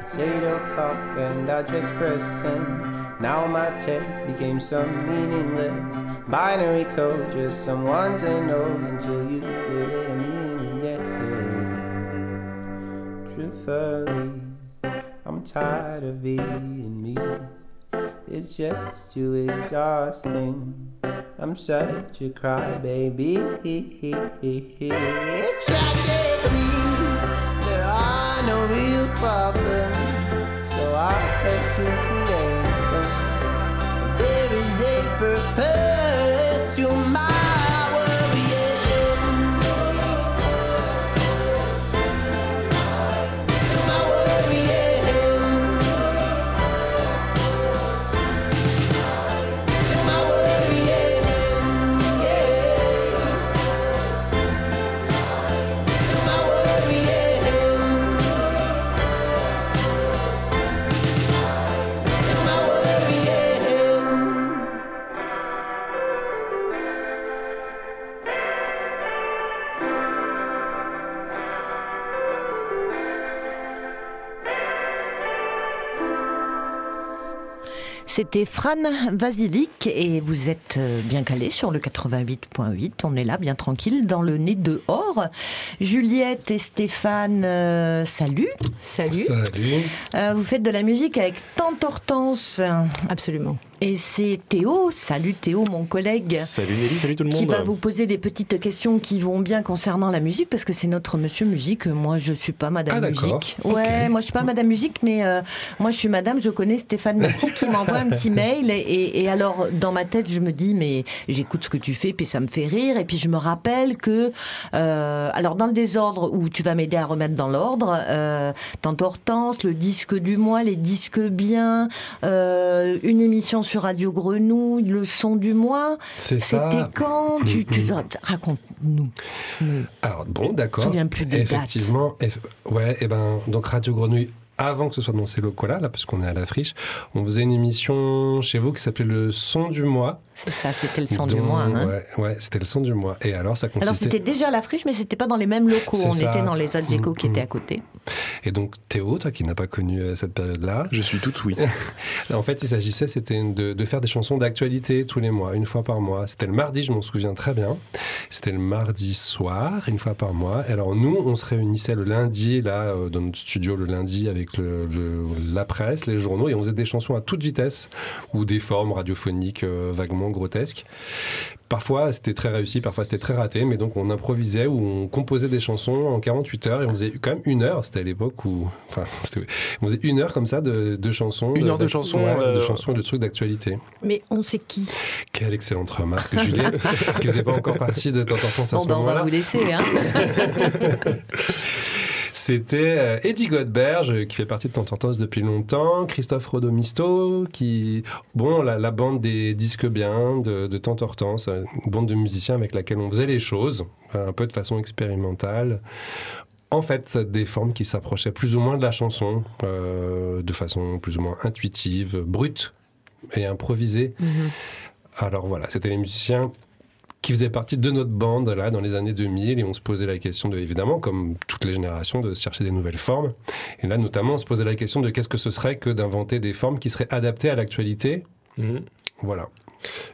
It's eight o'clock and I just press send. Now my text became some meaningless binary code, just some ones and nos until you give it a meaning again. Truthfully, I'm tired of being me. It's just too exhausting. I'm such a crybaby. Tragically, there are no real problems, so I have to purpose to my. C'était Fran Vasilik et vous êtes euh, bien calé sur le 88.8. On est là, bien tranquille, dans le nez dehors. Juliette et Stéphane, euh, salut. Salut. Salut. Euh, vous faites de la musique avec Tante Hortense. Absolument. Et c'est Théo, salut Théo, mon collègue. Salut Nelly, salut tout le monde. Qui va vous poser des petites questions qui vont bien concernant la musique parce que c'est notre monsieur musique. Moi, je suis pas madame Ah, musique. Ouais, moi je suis pas madame musique, mais euh, moi je suis madame. Je connais Stéphane Messi qui m'envoie un petit mail et, et- et alors dans ma tête je me dis mais j'écoute ce que tu fais puis ça me fait rire et puis je me rappelle que euh, alors dans le désordre où tu vas m'aider à remettre dans l'ordre, euh, Tante Hortense, le disque du mois, les disques bien, euh, une émission sur Radio Grenouille, le son du mois. C'est C'était quand? Tu, tu- raconte-nous. Je me- Alors bon, d'accord. Je me souviens plus des dates. Effectivement, eff- ouais, et ben donc Radio Grenouille. Avant que ce soit dans ces locaux-là, là, parce qu'on est à la friche, on faisait une émission chez vous qui s'appelait Le Son du mois. C'est ça, c'était le son du mois. hein. Ouais, ouais, c'était le son du mois. Et alors, ça consistait. Alors c'était déjà à la friche, mais c'était pas dans les mêmes locaux. On ça. était dans les Adgeco qui Mm, étaient mm. à côté. Et donc Théo, toi qui n'as pas connu euh, cette période-là, Je suis tout oui. en fait, il s'agissait, c'était de, de faire des chansons d'actualité tous les mois, une fois par mois. C'était le mardi, je m'en souviens très bien. C'était le mardi soir, une fois par mois. Et alors nous, on se réunissait le lundi, là, euh, dans notre studio le lundi, avec le, le- la presse, les journaux, et on faisait des chansons à toute vitesse ou des formes radiophoniques euh, vaguement grotesques. Parfois c'était très réussi, parfois c'était très raté, mais donc on improvisait ou on composait des chansons en 48 heures et on faisait quand même une heure. C'était à l'époque où, enfin, on faisait une heure comme ça de, chansons, une heure de chansons, de chansons, de trucs d'actualité. Mais on sait qui Quelle excellente remarque, Juliette, qui faisait pas encore partie de Temps à ce moment-là. On va vous laisser. Hein C'était euh, Eddie Godberge, qui fait partie de Tantantos depuis longtemps, Christophe Rodomisto, qui, bon, la, bande des disques bien de, de Tantortance, une bande de musiciens avec laquelle on faisait les choses, un peu de façon expérimentale. En fait, des formes qui s'approchaient plus ou moins de la chanson, euh, de façon plus ou moins intuitive, brute et improvisée. Mm-hmm. Alors voilà, c'était les musiciens qui faisait partie de notre bande là dans les années 2000 et on se posait la question de évidemment comme toutes les générations de chercher des nouvelles formes. Et là notamment on se posait la question de qu'est-ce que ce serait que d'inventer des formes qui seraient adaptées à l'actualité. Mhm. voilà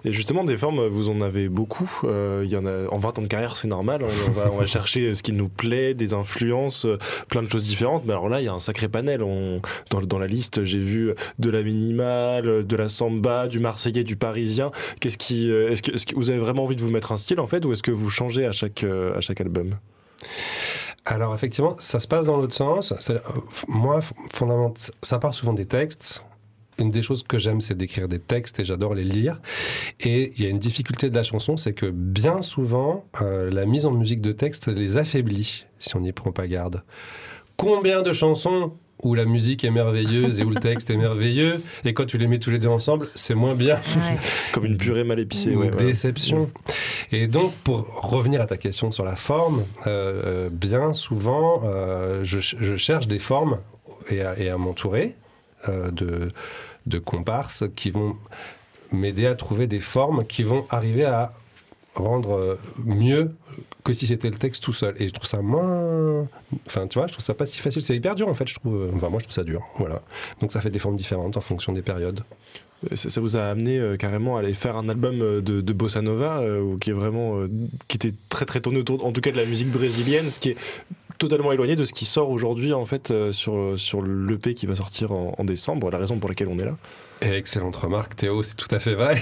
et justement, des formes, vous en avez beaucoup. Euh, y en a, en 20 ans de carrière, c'est normal. Hein. on, va, on, va, chercher ce qui nous plaît, des influences, euh, plein de choses différentes. Mais alors là, il y a un sacré panel. On, dans, dans, la liste, j'ai vu de la minimale, de la samba, du marseillais, du parisien. Qu'est-ce qui, euh, est-ce que, est-ce que, vous avez vraiment envie de vous mettre un style en fait, ou est-ce que vous changez à chaque, à chaque album? Alors effectivement, ça se passe dans l'autre sens. Moi, fondamentalement, ça part souvent des textes une des choses que j'aime, c'est d'écrire des textes et j'adore les lire. Et il y a une difficulté de la chanson, c'est que bien souvent, euh, la mise en musique de texte les affaiblit, si on n'y prend pas garde. Combien de chansons où la musique est merveilleuse et où le texte est merveilleux, et quand tu les mets tous les deux ensemble, c'est moins bien. Comme une purée mal épicée. Une déception. Et donc, pour revenir à ta question sur la forme, euh, euh, bien souvent, je, cherche des formes et à m'entourer de de comparses qui vont m'aider à trouver des formes qui vont arriver à rendre euh, mieux que si c'était le texte tout seul. Et je trouve ça moins. Enfin, tu vois, je trouve ça pas si facile. C'est hyper dur, en fait, je trouve. Enfin, moi, je trouve ça dur. Voilà. Donc, ça fait des formes différentes en fonction des périodes. Euh, ça, vous a amené euh, carrément à aller faire un album de, de bossa nova qui est vraiment qui était très très tourné autour en tout cas de la musique brésilienne ce qui est totalement éloigné de ce qui sort aujourd'hui en fait euh, sur, sur l'EP qui va sortir en, décembre, la raison pour laquelle on est là. excellente remarque, Théo, c'est tout à fait vrai.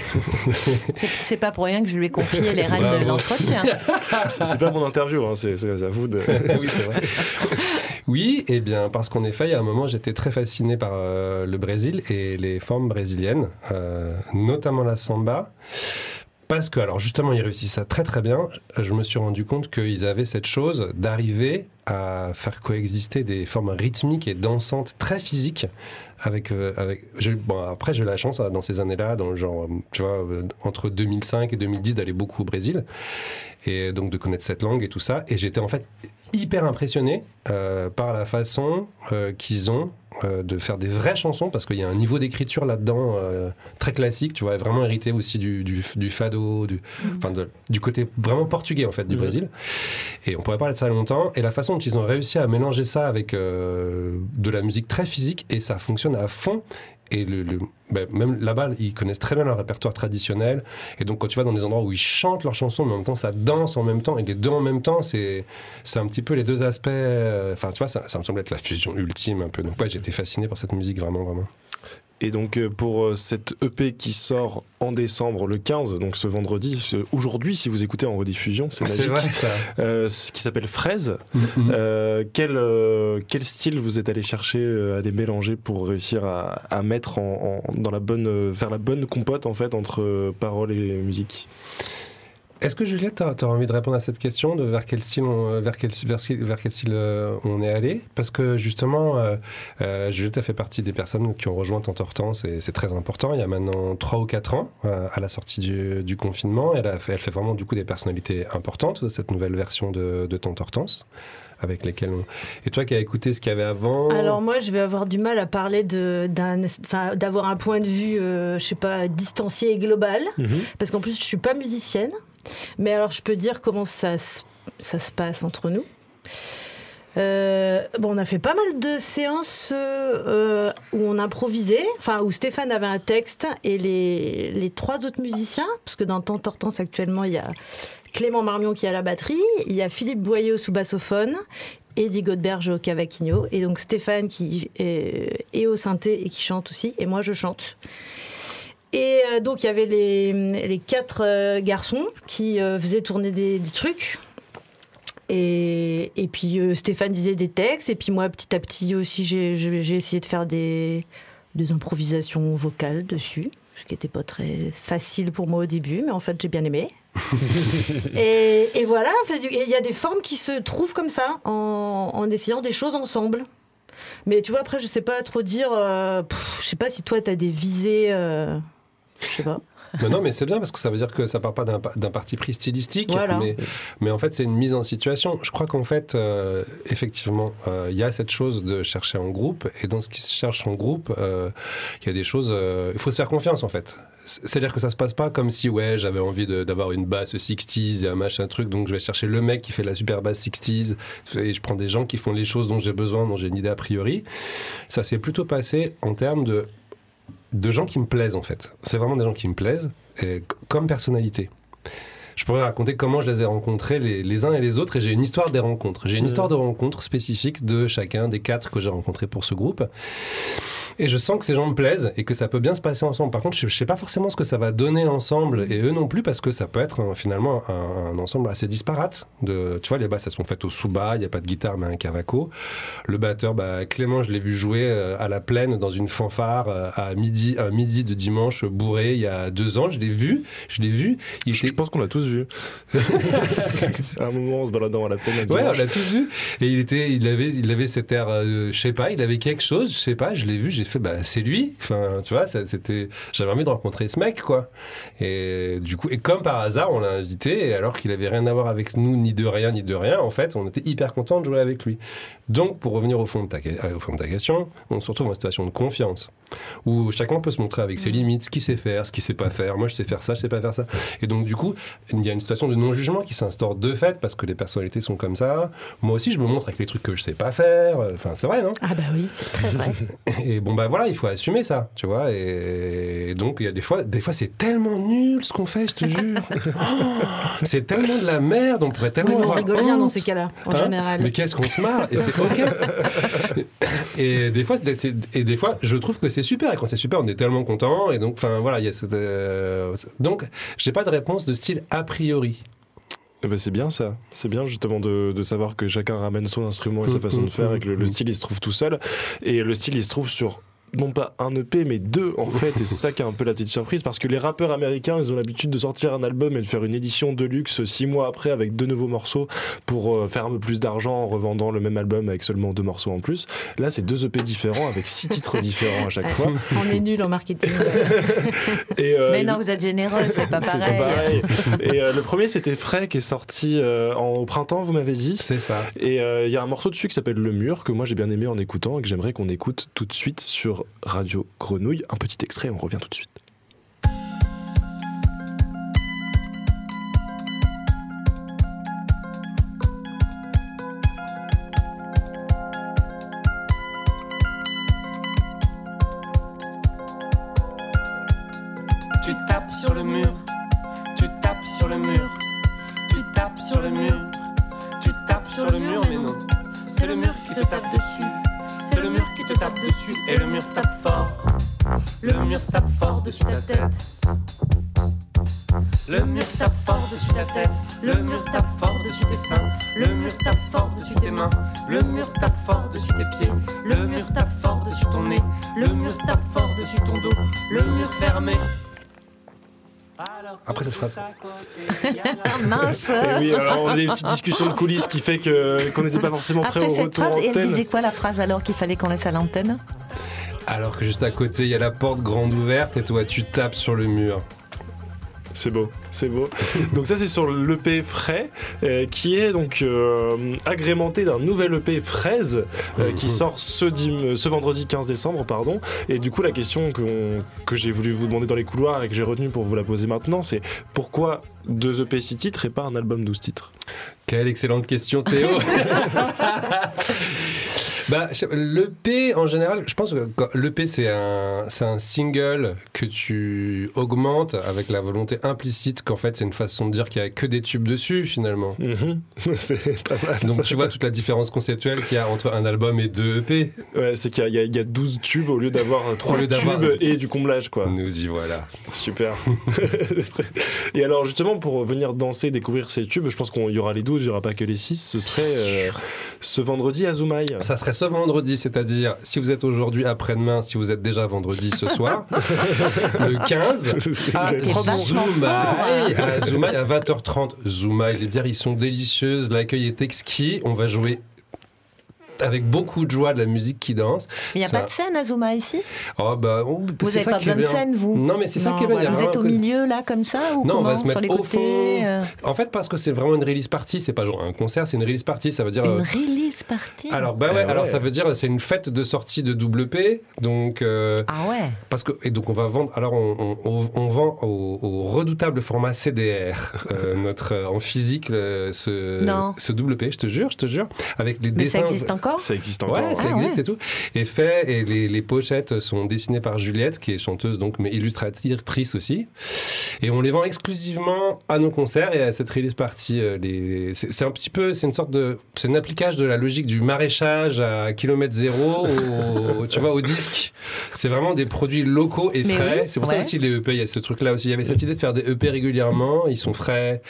c'est pas pour rien que je lui ai confié les règles de l'entretien. c'est pas mon interview, hein, c'est à vous de. oui, c'est vrai. Oui, et eh bien parce qu'en effet, il y a un moment, j'étais très fasciné par euh, le Brésil et les formes brésiliennes, euh, notamment la samba. Parce que, alors justement, ils réussissent ça très très bien. Je me suis rendu compte qu'ils avaient cette chose d'arriver à faire coexister des formes rythmiques et dansantes très physiques avec euh, avec après j'ai eu la chance dans ces années-là dans le genre tu vois euh, entre 2005 et 2010 d'aller beaucoup au Brésil et donc de connaître cette langue et tout ça et j'étais en fait hyper impressionné euh, par la façon qu'ils ont euh, de faire des vraies chansons parce qu'il y a un niveau d'écriture là-dedans euh, très classique, tu vois, vraiment hérité aussi du, du, fado, du, mm. du côté vraiment portugais en fait du mm. Brésil. Et on pourrait parler de ça longtemps. Et la façon dont ils ont réussi à mélanger ça avec euh, de la musique très physique et ça fonctionne à fond. Et ben, même là-bas, ils connaissent très bien leur répertoire traditionnel. Et donc, quand tu vas dans des endroits où ils chantent leurs chansons, mais en même temps, ça danse en même temps, et les deux en même temps, c'est, un petit peu les deux aspects. Euh, enfin, tu vois, ça, me semble être la fusion ultime un peu. Donc, ouais, été fasciné par cette musique, vraiment, vraiment. Et donc euh, pour euh, cette EP qui sort en décembre le 15, donc ce vendredi, aujourd'hui si vous écoutez en rediffusion, c'est magique, vrai, ça. Euh, qui s'appelle Fraise. Mm-hmm. quel, quel style vous êtes allé chercher à les mélanger pour réussir à, à mettre en, dans la bonne, faire la bonne compote en fait entre paroles et musique? Est-ce que Juliette, tu as, envie de répondre à cette question de vers quel style on, vers quel, vers, quel style euh, on est allé? Parce que justement, euh, euh, Juliette a fait partie des personnes qui ont rejoint Tantortance et c'est très important. Il y a maintenant 3 ou 4 ans, à la sortie du, confinement, elle, a fait, elle fait vraiment du coup des personnalités importantes de cette nouvelle version de, de Tantortance avec lesquels on... Et toi qui as écouté ce qu'il y avait avant? Alors moi, je vais avoir du mal à parler d'avoir un point de vue, je sais pas, distancié et global, mhm. parce qu'en plus, je suis pas musicienne. Mais alors, je peux dire comment ça, ça se passe entre nous. Euh, bon, on a fait pas mal de séances euh, où on improvisait, enfin où Stéphane avait un texte et les, les trois autres musiciens, parce que dans Temps Tortance actuellement il y a Clément Marmion qui a la batterie, il y a Philippe Boyer au sous-bassophone, Eddie Godberge au cavaquinho, et donc Stéphane qui est, au synthé et qui chante aussi, et moi je chante. Et donc, il y avait les, les quatre garçons qui faisaient tourner des, des trucs. Et, et puis Stéphane disait des textes, et puis moi, petit à petit aussi, j'ai essayé de faire des, des improvisations vocales dessus, ce qui n'était pas très facile pour moi au début, mais en fait, j'ai bien aimé. et, et, voilà, il y a des formes qui se trouvent comme ça, en, en essayant des choses ensemble. Mais tu vois, après, je sais pas trop dire. Euh, je sais pas si toi, tu as des visées. Euh, je sais pas. mais non, mais c'est bien parce que ça veut dire que ça part pas d'un parti pris stylistique, mais, mais, en fait c'est une mise en situation. Je crois qu'en fait, euh, effectivement, il y a cette chose de chercher en groupe, et dans ce qui se cherche en groupe, il y a des choses. Il faut se faire confiance en fait. C'est-à-dire que ça se passe pas comme si, ouais, j'avais envie d'avoir une basse 60s et un machin truc, donc je vais chercher le mec qui fait la super basse 60s, et je prends des gens qui font les choses dont j'ai besoin, dont j'ai une idée a priori. Ça s'est plutôt passé en termes de, de gens qui me plaisent, en fait. C'est vraiment des gens qui me plaisent, et, comme personnalité je pourrais raconter comment je les ai rencontrés les, les uns et les autres et j'ai une histoire des rencontres. J'ai une histoire de rencontres spécifique de chacun des quatre que j'ai rencontrés pour ce groupe. Et je sens que ces gens me plaisent et que ça peut bien se passer ensemble. Par contre, je ne sais pas forcément ce que ça va donner ensemble et eux non plus parce que ça peut être finalement un, ensemble assez disparate. De, tu vois, les basses, elles sont faites au sous-bas, il n'y a pas de guitare mais un cavaco. Le batteur, bah, Clément, je l'ai vu jouer euh, à la plaine dans une fanfare euh, à midi, un midi de dimanche bourré il y a deux ans. Je l'ai vu, je l'ai vu. Il je, pense qu'on l'a tous vu. à un moment, en se baladant à la plaine. Ouais, on l'a tous vu. Et il était, il avait, il avait cet air, euh, je sais pas, il avait quelque chose, je sais pas, je l'ai vu, j'ai fait, bah, c'est lui. Enfin, tu vois, c'était, j'avais envie de rencontrer ce mec, quoi. Et du coup, et comme par hasard, on l'a invité, alors qu'il avait rien à voir avec nous, ni de rien, ni de rien, en fait, on était hyper content de jouer avec lui. Donc, pour revenir au fond de ta, au fond de ta question, on se retrouve dans une situation de confiance où chacun peut se montrer avec ses limites, ce qu'il sait faire, ce qu'il sait pas faire. Moi, je sais faire ça, je sais pas faire ça. Et donc, du coup, il y a une situation de non-jugement qui s'instaure de fait parce que les personnalités sont comme ça. Moi aussi, je me montre avec les trucs que je sais pas faire. Enfin, c'est vrai, non? Ah bah oui, c'est très vrai. et bon, bah voilà, il faut assumer ça, tu vois. Et donc, il y a des fois, des fois, c'est tellement nul ce qu'on fait, je te jure. c'est tellement de la merde, on pourrait tellement. on rigole bien dans ces cas-là, en hein général. Mais qu'est-ce qu'on se marre Et c'est ok. et des fois, et des fois, je trouve que c'est super. Et quand c'est super, on est tellement content. Et donc, enfin, voilà, il y a cette. Euh, donc, j'ai pas de réponse de style a priori. Eh ben c'est bien ça, c'est bien justement de, de, savoir que chacun ramène son instrument et sa façon de faire et que le, le, style il se trouve tout seul. Et le style il se trouve sur non pas un EP mais deux en fait. Et c'est ça qui est un peu la petite surprise parce que les rappeurs américains ils ont l'habitude de sortir un album et de faire une édition de luxe six mois après avec deux nouveaux morceaux pour euh, faire un peu plus d'argent en revendant le même album avec seulement deux morceaux en plus. Là c'est deux EP différents avec six titres différents à chaque fois. On est nul en marketing euh, mais non vous êtes généreux c'est pas, pareil. et euh, le premier c'était Fray qui est sorti en, au printemps vous m'avez dit. C'est ça. Et il y a un morceau dessus qui s'appelle Le Mur que moi j'ai bien aimé en écoutant et que j'aimerais qu'on écoute tout de suite sur Radio Grenouille. Un petit extrait, on revient tout de suite. Tu tapes sur le mur, tu tapes sur le mur, tu tapes sur le mur, tu tapes sur le mur, mais non, c'est le mur qui te tape dessus tape dessus et le mur tape fort. Le mur tape fort dessus ta tête. Le mur tape fort dessus ta tête. Le mur tape fort dessus tes seins. Le mur tape fort dessus tes mains. Le mur tape fort dessus tes pieds. Le mur tape fort dessus ton nez. Le mur tape fort dessus ton dos. Le mur fermé. Après cette phrase. Mince. Et oui, alors on a une petite discussion de coulisses qui fait que qu'on n'était pas forcément prêt au retour phrase, Et elle disait quoi la phrase alors qu'il fallait qu'on laisse à l'antenne? Alors que juste à côté, il y a la porte grande ouverte et toi tu tapes sur le mur. C'est beau, c'est beau. donc ça c'est sur l'EP Frais, euh, qui est donc euh, agrémenté d'un nouvel EP Fraise, euh, qui mhm. sort ce, ce, vendredi 15 décembre, pardon. Et du coup la question que, que j'ai voulu vous demander dans les couloirs et que j'ai retenu pour vous la poser maintenant, c'est pourquoi deux EP 6 titres et pas un album 12 titres? Quelle excellente question Théo Bah, l'EP, en général, je pense que l'EP, c'est un, c'est un single que tu augmentes avec la volonté implicite qu'en fait, c'est une façon de dire qu'il n'y a que des tubes dessus, finalement. Mhm. c'est pas mal. Donc, ça. tu vois toute la différence conceptuelle qu'il y a entre un album et deux EP. Ouais, c'est qu'il y, a- il y a- il y a 12 tubes au lieu d'avoir 3 lieu tubes d'avoir- et du comblage, quoi. Nous y voilà. Super. et alors, justement, pour venir danser, découvrir ces tubes, je pense qu'il y aura les 12, il n'y aura pas que les 6. Ce serait euh, ce vendredi à Zoumaï. Ça serait ce vendredi, c'est-à-dire si vous êtes aujourd'hui après-demain, si vous êtes déjà vendredi ce soir, le 15, à. Zoumaï, Zoumaï à 20h30. Zoumaï, les bières ils sont délicieuses, l'accueil est exquis, on va jouer avec beaucoup de joie de la musique qui danse. Il n'y a Ça- pas de scène à Zuma ici? Oh, bah, on- Vous n'avez ça pas besoin de scène, vous? Non, mais c'est ça qui est bien. a Vous êtes au milieu, là, comme ça Ou Non, on va se mettre Sur les au côtés fond. euh, En fait, parce que c'est vraiment une release party, c'est pas genre un concert, c'est une release party, ça veut dire. Une euh, release party? Alors, bah ouais, Ah ouais. alors ça veut dire c'est une fête de sortie de double P, donc euh, Ah ouais parce que et donc on va vendre. Alors on, on- on- on vend au, au redoutable format CDR euh, notre euh, en physique le- ce Non. ce double P, je te jure, je te jure, avec les Mais ça dessins. existe encore Ça existe encore. Ouais, ça Ah existe ouais. et tout. Et fait, et les, les pochettes sont dessinées par Juliette, qui est chanteuse donc, mais illustratrice aussi. Et on les vend exclusivement à nos concerts et à cette release party. euh, les- c'est un petit peu, c'est une sorte de, c'est un applicage de la logique du maraîchage à kilomètre zéro, au, tu vois, au disque. C'est vraiment des produits locaux et Mais frais. oui, c'est pour ouais. ça aussi les EP, il y a ce truc-là aussi. Il y avait cette idée de faire des EP régulièrement. Ils sont frais.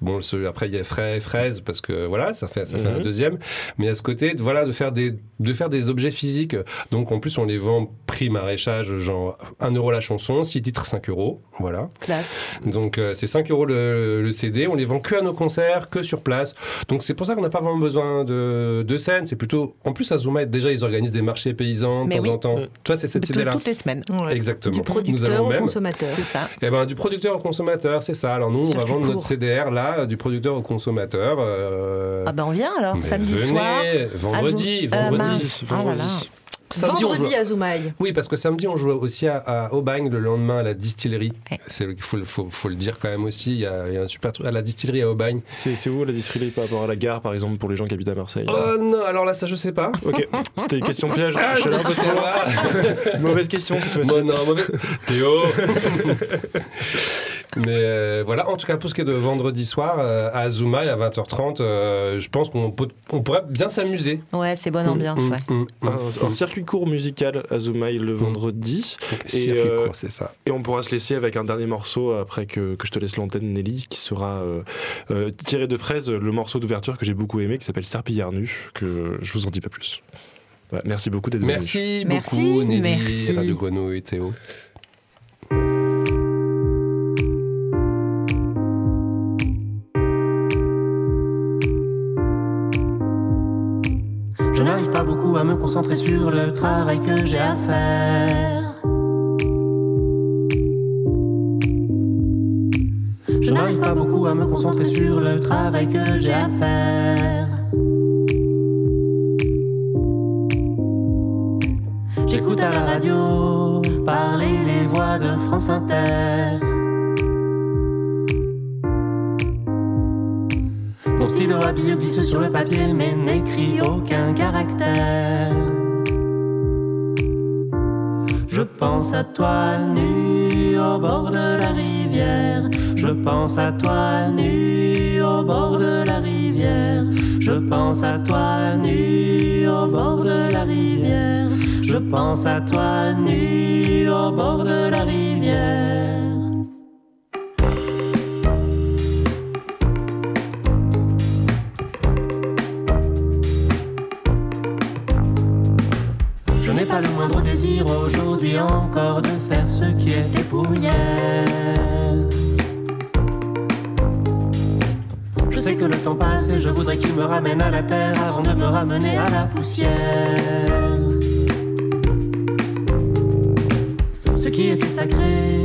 Bon, ce- après il y a frais, fraises parce que voilà, ça fait, ça fait un Mhm. deuxième. Mais à ce côté, voilà, de faire des, de faire des objets physiques. Donc en plus, on les vend prix maraîchage, genre 1 euro la chanson, 6 titres 5 euros. Voilà. Classe. Donc euh, c'est 5 euros le, le CD. On les vend que à nos concerts, que sur place. Donc c'est pour ça qu'on n'a pas vraiment besoin de, de scène. C'est plutôt. En plus, à Zoomet, déjà, ils organisent des marchés paysans de temps en temps. Tu vois, c'est cette idée-là. Toutes les semaines. Ouais. Exactement. Du Nous producteur avons au même. consommateur. C'est ça. Eh ben, du producteur au consommateur, c'est ça. Alors nous, on va vendre notre court. CDR là, du producteur au consommateur. euh, Ah ben on vient alors, mais samedi venez, soir. vendredi, Ah, vendredi. Ah. Samedi, on Vendredi joue- à Zoumaï. Oui, parce que samedi, on joue aussi à, à Aubagne, le lendemain à la distillerie. Ouais. C'est Il faut, faut, faut le dire quand même aussi. Il y a, il y a un super truc à la distillerie à Aubagne. C'est où la distillerie par rapport à la gare, par exemple, pour les gens qui habitent à Marseille? Oh non, alors là, ça, je sais pas. Ok, c'était une question piège. Je suis allé un peu trop loin. Mauvaise question cette fois-ci. Bon, non, mauvais. Théo Mais euh, voilà, en tout cas, pour ce qui est de vendredi soir euh, à Azuma à 20h30, euh, je pense qu'on on pourrait bien s'amuser. Ouais, c'est bonne ambiance, Mm, ouais. mm, mm, Un, un circuit court musical à Zoumaï le vendredi. Circuit euh, court, c'est ça. Et on pourra se laisser avec un dernier morceau après que, que je te laisse l'antenne, Nelly, qui sera euh, euh, tiré de fraise, le morceau d'ouverture que j'ai beaucoup aimé, qui s'appelle Serpillière nu, que je vous en dis pas plus. Ouais, merci beaucoup d'être venu. Merci, Merci, beaucoup, Nelly, merci. Radio Grenouille et Théo. Je n'arrive pas beaucoup à me concentrer sur le travail que j'ai à faire. Je n'arrive pas beaucoup à me concentrer sur le travail que j'ai à faire. J'écoute à la radio parler les voix de France Inter. Mon stylo habillé glisse sur le papier mais n'écrit aucun caractère. Je pense à toi nu au bord de la rivière. Je pense à toi nu au bord de la rivière. Je pense à toi nu au bord de la rivière. Je pense à toi nu au bord de la rivière. Aujourd'hui encore de faire ce qui était pour hier. Je sais que le temps passe et je voudrais qu'il me ramène à la terre avant de me ramener à la poussière. Ce qui était sacré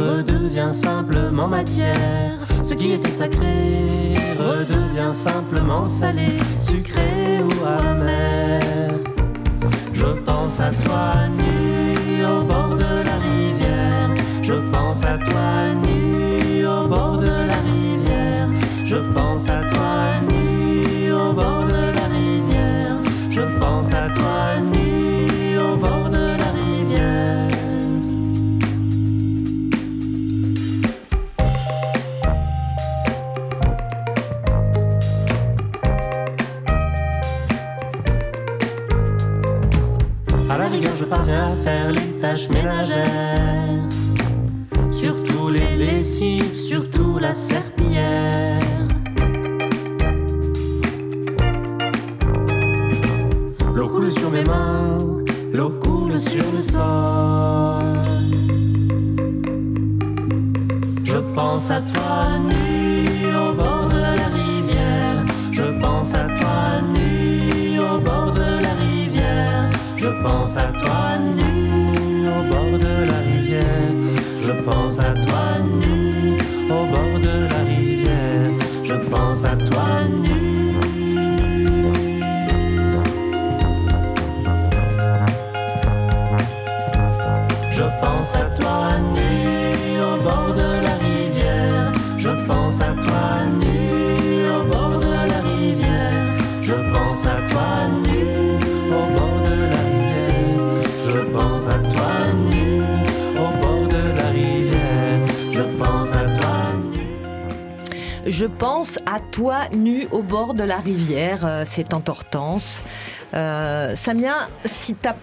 redevient simplement matière. Ce qui était sacré redevient simplement salé, sucré ou amer. Pense à toi nu tâches ménagères. Surtout les lessives, surtout la serpillière. L'eau coule sur mes mains, l'eau coule sur le sol. Je pense à toi nu au bord de la rivière. Je pense à toi nu au bord de la rivière. Je pense à toi pense Je pense à toi nu au bord de la rivière. Euh, C'est en Hortense. Euh, Samia, si t'as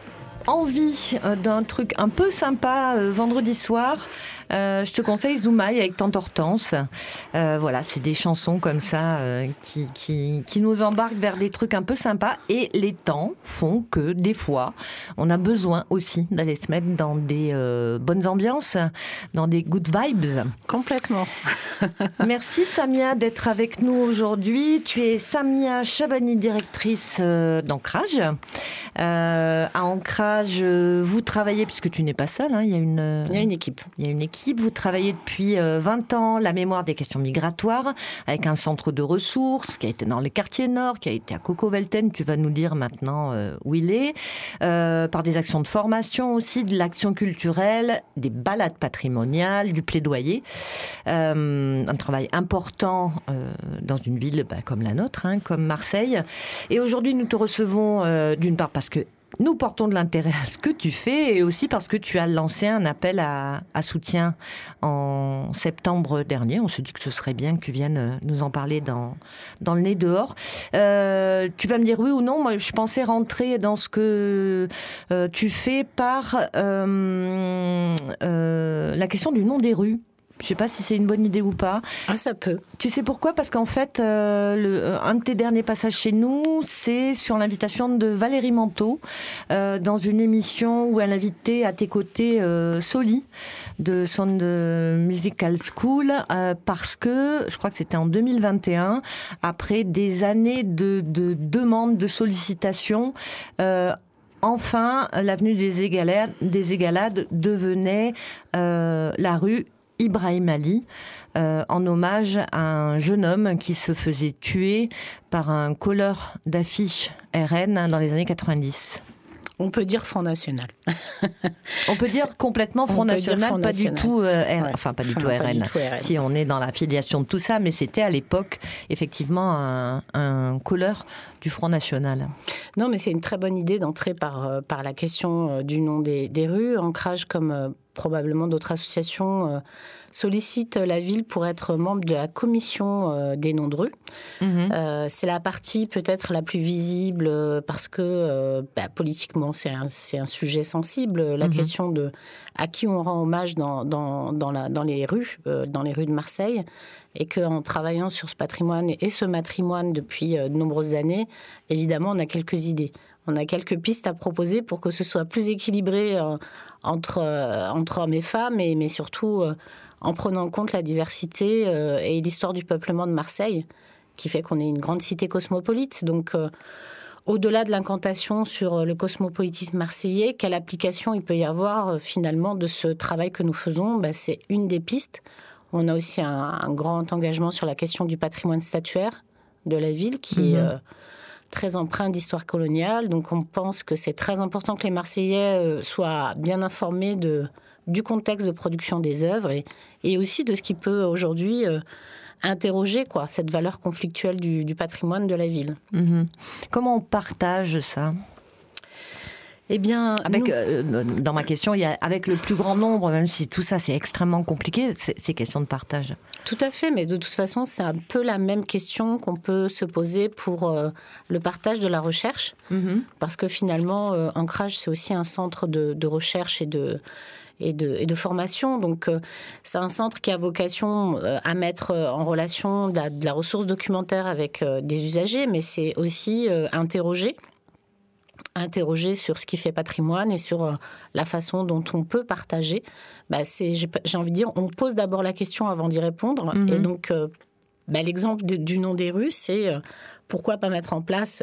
envie euh, d'un truc un peu sympa vendredi soir, euh, je te conseille Zoumaï avec Tante Hortense. Euh, voilà, c'est des chansons comme ça euh, qui, qui, qui nous embarquent vers des trucs un peu sympas. Et les temps font que des fois, on a besoin aussi d'aller se mettre dans des bonnes ambiances, dans des good vibes. Complètement. Merci Samia d'être avec nous aujourd'hui. Tu es Samia Chabani, directrice d'Ancrage. À Ancrage, vous travaillez, puisque tu n'es pas seule, hein, il y a une... Il y a une équipe. il y a une équipe, vous travaillez depuis euh, 20 ans la mémoire des questions migratoires avec un centre de ressources qui a été dans les quartiers nord, qui a été à Coco-Velten, tu vas nous dire maintenant euh, où il est, euh, par des actions de formation aussi, de l'action culturelle, des balades patrimoniales, du plaidoyer. Euh, un travail important euh, dans une ville bah, comme la nôtre, hein, comme Marseille. Et aujourd'hui, nous te recevons euh, d'une part parce que nous portons de l'intérêt à ce que tu fais et aussi parce que tu as lancé un appel à, soutien en septembre dernier. On se dit que ce serait bien que tu viennes euh, nous en parler dans, le nez dehors. Euh, tu vas me dire oui ou non. Moi, je pensais rentrer dans ce que euh, tu fais par la question du nom des rues. Je sais pas si c'est une bonne idée ou pas. Ah, ça peut. Tu sais pourquoi? Parce qu'en fait, euh, le, euh, un de tes derniers passages chez nous, c'est sur l'invitation de Valérie Manteau, euh, dans une émission où elle invitait à tes côtés euh, Soli, de Sound Musical School, parce que, je crois que c'était en 2021, après des années de, de demandes, de sollicitations, enfin, l'avenue des Égalades, des Égalades devenait euh, la rue Ibrahim Ali, euh, en hommage à un jeune homme qui se faisait tuer par un colleur d'affiches RN dans les années 90. On peut dire Front National. On peut dire complètement Front National, Front pas National. du tout, euh, R- Ouais. enfin pas du Enfin, tout pas RN. du tout RN. Si on est dans la filiation de tout ça, mais c'était à l'époque effectivement un, un colleur du Front National. Non, mais c'est une très bonne idée d'entrer par, euh, par la question euh, du nom des, des rues. Ancrage, comme euh, probablement d'autres associations, euh, sollicite la ville pour être membre de la commission euh, des noms de rues. Mhm. C'est la partie peut-être la plus visible parce que bah, politiquement c'est un, c'est un sujet sensible, la Mhm. question de à qui on rend hommage dans, dans, dans, la, dans les rues, dans les rues de Marseille, et qu'en travaillant sur ce patrimoine et ce matrimoine depuis euh, de nombreuses années, évidemment on a quelques idées. On a quelques pistes à proposer pour que ce soit plus équilibré euh, entre, euh, entre hommes et femmes, mais surtout en prenant en compte la diversité et l'histoire du peuplement de Marseille qui fait qu'on est une grande cité cosmopolite. Donc, au-delà de l'incantation sur le cosmopolitisme marseillais, quelle application il peut y avoir finalement de ce travail que nous faisons Bah, C'est une des pistes. On a aussi un, un grand engagement sur la question du patrimoine statuaire de la ville qui est Mhm. euh, très empreint d'histoire coloniale. Donc on pense que c'est très important que les Marseillais euh, soient bien informés de, du contexte de production des œuvres et, et aussi de ce qui peut aujourd'hui euh, interroger quoi, cette valeur conflictuelle du, du patrimoine de la ville. Mhm. Comment on partage ça? Eh bien, avec, dans ma question, il y a, avec le plus grand nombre, même si tout ça c'est extrêmement compliqué, c'est question de partage. Tout à fait, mais de toute façon, c'est un peu la même question qu'on peut se poser pour le partage de la recherche, mm-hmm. parce que finalement, Ancrage, c'est aussi un centre de, de recherche et de et de, formation. Donc, euh, c'est un centre qui a vocation euh, à mettre euh, en relation de la, ressource documentaire avec des usagers, mais c'est aussi interroger interroger sur ce qui fait patrimoine et sur la façon dont on peut partager. Bah, c'est, j'ai, envie de dire, on pose d'abord la question avant d'y répondre. Et mhm. donc, bah, l'exemple du nom des rues, c'est pourquoi pas mettre en place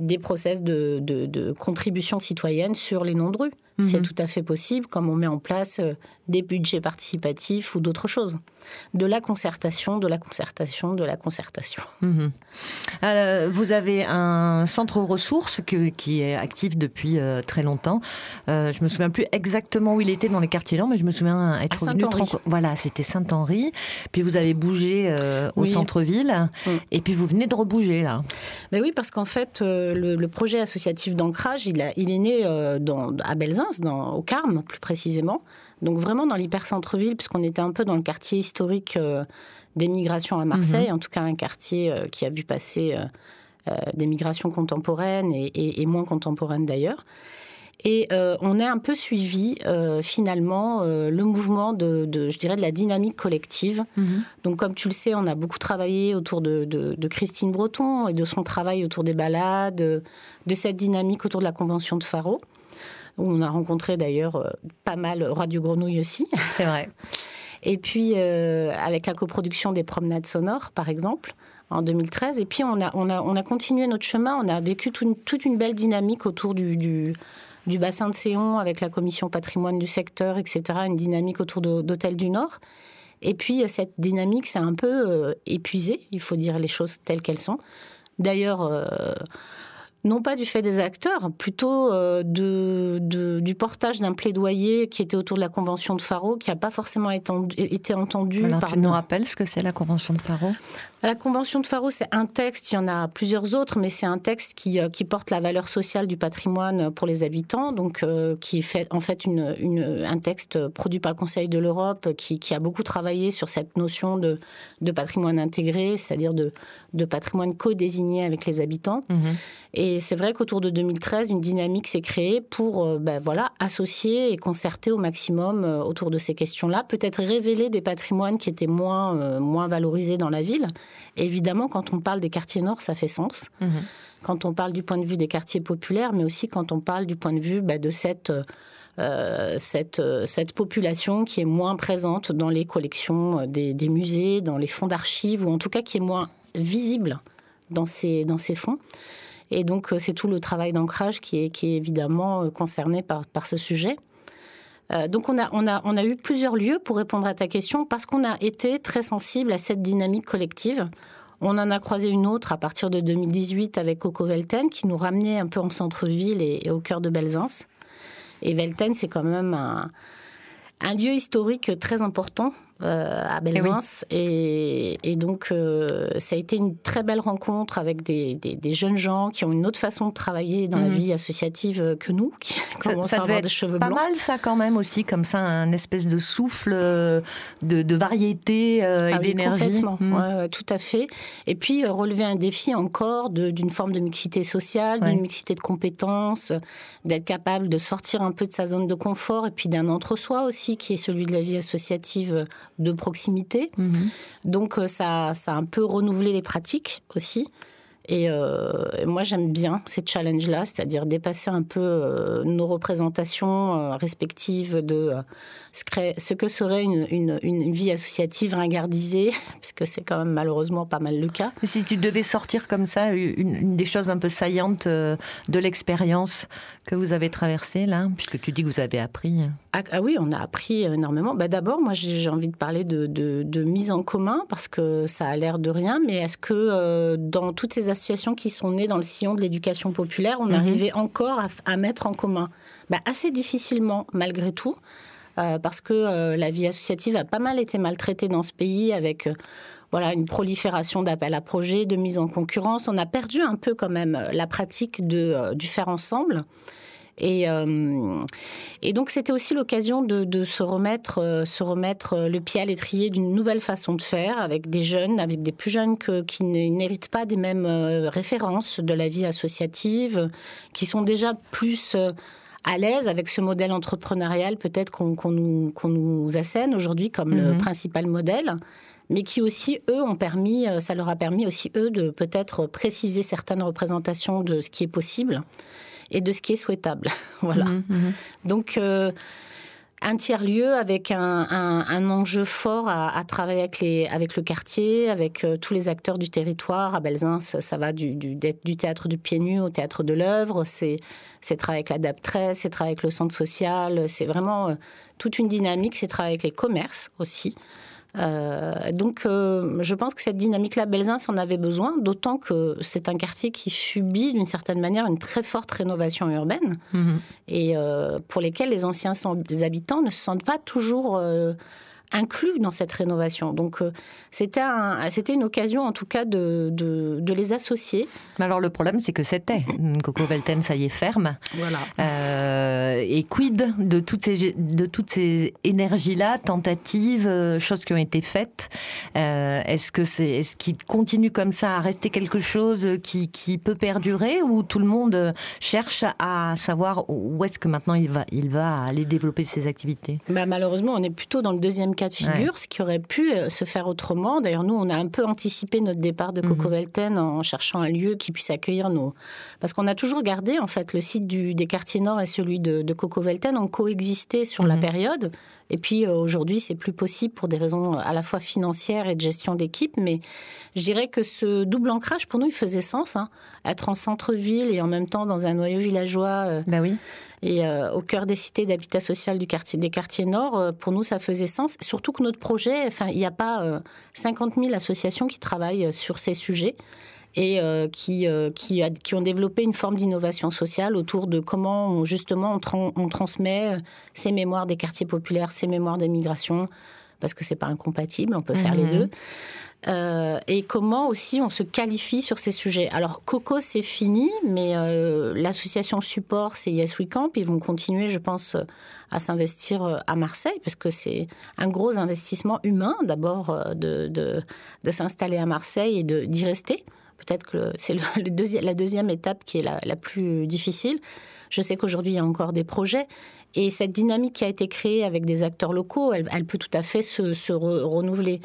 des process de, de, contribution citoyenne sur les noms de rue. C'est mhm. tout à fait possible, comme on met en place euh, des budgets participatifs ou d'autres choses. De la concertation, de la concertation, de la concertation. Mhm. Euh, vous avez un centre ressources qui est actif depuis euh, très longtemps. Euh, je me souviens plus exactement où il était dans les quartiers lents, mais je me souviens être venu. Voilà, c'était Saint-Henri. Puis vous avez bougé au centre-ville, et puis vous venez de rebouger là. Mais oui, parce qu'en fait, le, projet associatif d'ancrage, il, il, est né dans, à Belzins, dans, au Carme plus précisément. Donc vraiment dans l'hyper-centre-ville, puisqu'on était un peu dans le quartier historique euh, des migrations à Marseille, mhm. en tout cas un quartier euh, qui a vu passer euh, des migrations contemporaines et, moins contemporaines d'ailleurs. Et on a un peu suivi finalement le mouvement de, je dirais, de la dynamique collective. Mhm. Donc comme tu le sais, on a beaucoup travaillé autour de, de, Christine Breton et de son travail autour des balades, de cette dynamique autour de la Convention de Faro où on a rencontré d'ailleurs euh, pas mal Radio Grenouille aussi. C'est vrai. Et puis euh, avec la coproduction des promenades sonores, par exemple, en 2013. Et puis on a, on a, on a continué notre chemin, on a vécu toute une belle dynamique autour du, du, bassin de Séon avec la commission patrimoine du secteur, etc. Une dynamique autour d'Hôtel du Nord. Et puis cette dynamique s'est un peu euh, épuisée, il faut dire les choses telles qu'elles sont. D'ailleurs, non pas du fait des acteurs, plutôt euh, de, du portage d'un plaidoyer qui était autour de la Convention de Faro, qui n'a pas forcément été entendu. Alors, tu nous rappelles ce que c'est la Convention de Faro? La Convention de Faro, c'est un texte, il y en a plusieurs autres, mais c'est un texte qui, euh, qui, porte la valeur sociale du patrimoine pour les habitants, donc euh, qui fait en fait une, une, un texte produit par le Conseil de l'Europe, qui, qui, a beaucoup travaillé sur cette notion de, de patrimoine intégré, c'est-à-dire de, de patrimoine co-désigné avec les habitants. Mmh. Et et c'est vrai qu'autour de 2013, une dynamique s'est créée pour ben voilà, associer et concerter au maximum euh, autour de ces questions-là, peut-être révéler des patrimoines qui étaient moins, euh, moins valorisés dans la ville. évidemment, quand on parle des quartiers nord, ça fait sens. Mhm. Quand on parle du point de vue des quartiers populaires, mais aussi quand on parle du point de vue ben, de cette... cette, cette, population qui est moins présente dans les collections des, des musées, dans les fonds d'archives, ou en tout cas qui est moins visible dans ces, dans ces fonds. Et donc, euh, c'est tout le travail d'ancrage qui est, évidemment euh, concerné par, ce sujet. Euh, donc on a, eu plusieurs lieux pour répondre à ta question parce qu'on a été très sensible à cette dynamique collective. On en a croisé une autre à partir de 2018 avec Coco Velten qui nous ramenait un peu en centre-ville et, au cœur de Belzins. Et Velten, c'est quand même un lieu historique très important euh, à eh Belzins. Et, et, donc, euh, ça a été une très belle rencontre avec des, des, jeunes gens qui ont une autre façon de travailler dans la mhm. vie associative que nous, qui commencent à avoir des cheveux blancs. Pas mal, ça, quand même, aussi, comme ça, un espèce de souffle euh, de, de variété et ah d'énergie. complètement, mhm. tout à fait. Et puis, relever un défi encore d'une forme de mixité sociale, d'une mixité de compétences, d'être capable de sortir un peu de sa zone de confort et puis d'un entre-soi aussi, qui est celui de la vie associative de proximité. Mhm. Donc euh, ça, ça a un peu renouvelé les pratiques aussi. Et euh, moi, j'aime bien ces challenges-là, c'est-à-dire dépasser un peu euh, nos représentations respectives de ce que serait une, une, vie associative ringardisée, parce que c'est quand même malheureusement pas mal le cas. si tu devais sortir comme ça une, des choses un peu saillantes de l'expérience que vous avez traversée, là, puisque tu dis que vous avez appris. Ah, ah oui, on a appris énormément. Bah, D'abord, moi, j'ai envie de parler de, de, mise en commun, parce que ça a l'air de rien, mais est-ce que euh, dans toutes ces associations qui sont nées dans le sillon de l'éducation populaire, on mhm. arrivait encore à, à, mettre en commun? Bah, Assez difficilement, malgré tout. Euh, parce que euh, la vie associative a pas mal été maltraitée dans ce pays avec euh, voilà une prolifération d'appels à projets, de mise en concurrence. On a perdu un peu quand même la pratique de, du faire ensemble. Et, donc c'était aussi l'occasion de, se remettre, se remettre le pied à l'étrier d'une nouvelle façon de faire avec des jeunes, avec des plus jeunes qui n'héritent pas des mêmes références de la vie associative, qui sont déjà plus à l'aise avec ce modèle entrepreneurial peut-être qu'on nous, nous, assène aujourd'hui comme le mhm. principal modèle, mais qui aussi, eux, ont permis, euh, ça leur a permis aussi, eux, de peut-être préciser certaines représentations de ce qui est possible et de ce qui est souhaitable. voilà. Mhm, mhm. Donc, euh, un tiers-lieu avec un, enjeu fort à, travailler avec, les, avec le quartier, avec euh, tous les acteurs du territoire. À Belzins, ça va du, théâtre du pied nu au théâtre de l'œuvre. C'est travailler avec l'adaptresse, c'est travailler avec le centre social. C'est vraiment euh, toute une dynamique. C'est travailler avec les commerces aussi. Euh, donc, euh, je pense que cette dynamique-là, Belzins en avait besoin, d'autant que c'est un quartier qui subit d'une certaine manière une très forte rénovation urbaine mhm. et euh, pour lesquels les anciens habitants ne se sentent pas toujours inclus dans cette rénovation. Donc euh, c'était une occasion en tout cas de, de, les associer. Mais alors le problème c'est que c'était Coco Velten ça y est ferme. Voilà. Euh, et quid de toutes ces de toutes ces énergies là, tentatives, euh, choses qui ont été faites? est-ce que c'est est-ce qu'il continue comme ça à rester quelque chose qui, qui peut perdurer ou tout le monde cherche à savoir où est-ce que maintenant il va il va aller développer ses activités? Bah, malheureusement on est plutôt dans le deuxième cas de figure, ce qui aurait pu euh, se faire autrement. D'ailleurs, nous, on a un peu anticipé notre départ de Coco mhm. en cherchant un lieu qui puisse accueillir nos. Parce qu'on a toujours gardé, en fait, le site du, des quartiers nord et celui de, de Coco ont coexisté sur la mhm. période. Et puis euh, aujourd'hui, c'est plus possible pour des raisons euh, à la fois financières et de gestion d'équipe. Mais je dirais que ce double ancrage, pour nous, il faisait sens. Hein. Être en centre-ville et en même temps dans un noyau villageois. ben oui et euh, au cœur des cités d'habitat social des quartiers nord, euh, pour nous, ça faisait sens. Surtout que notre projet, enfin, il n'y a pas 50 euh, 000 associations qui travaillent sur ces sujets et qui, qui, qui, ont développé une forme d'innovation sociale autour de comment justement on, on, transmet ces mémoires des quartiers populaires, ces mémoires des migrations, parce que c'est pas incompatible, on peut faire les mhm. deux. Euh, et comment aussi on se qualifie sur ces sujets. Alors Coco c'est fini, mais euh, l'association support c'est Yes We Camp. Ils vont continuer, je pense, à s'investir euh, à Marseille parce que c'est un gros investissement humain d'abord de, de, de s'installer à Marseille et d'y rester. Peut-être que c'est le, la deuxième étape qui est la, la plus difficile. Je sais qu'aujourd'hui, il y a encore des projets. Et cette dynamique qui a été créée avec des acteurs locaux, elle, elle peut tout à fait se, se renouveler.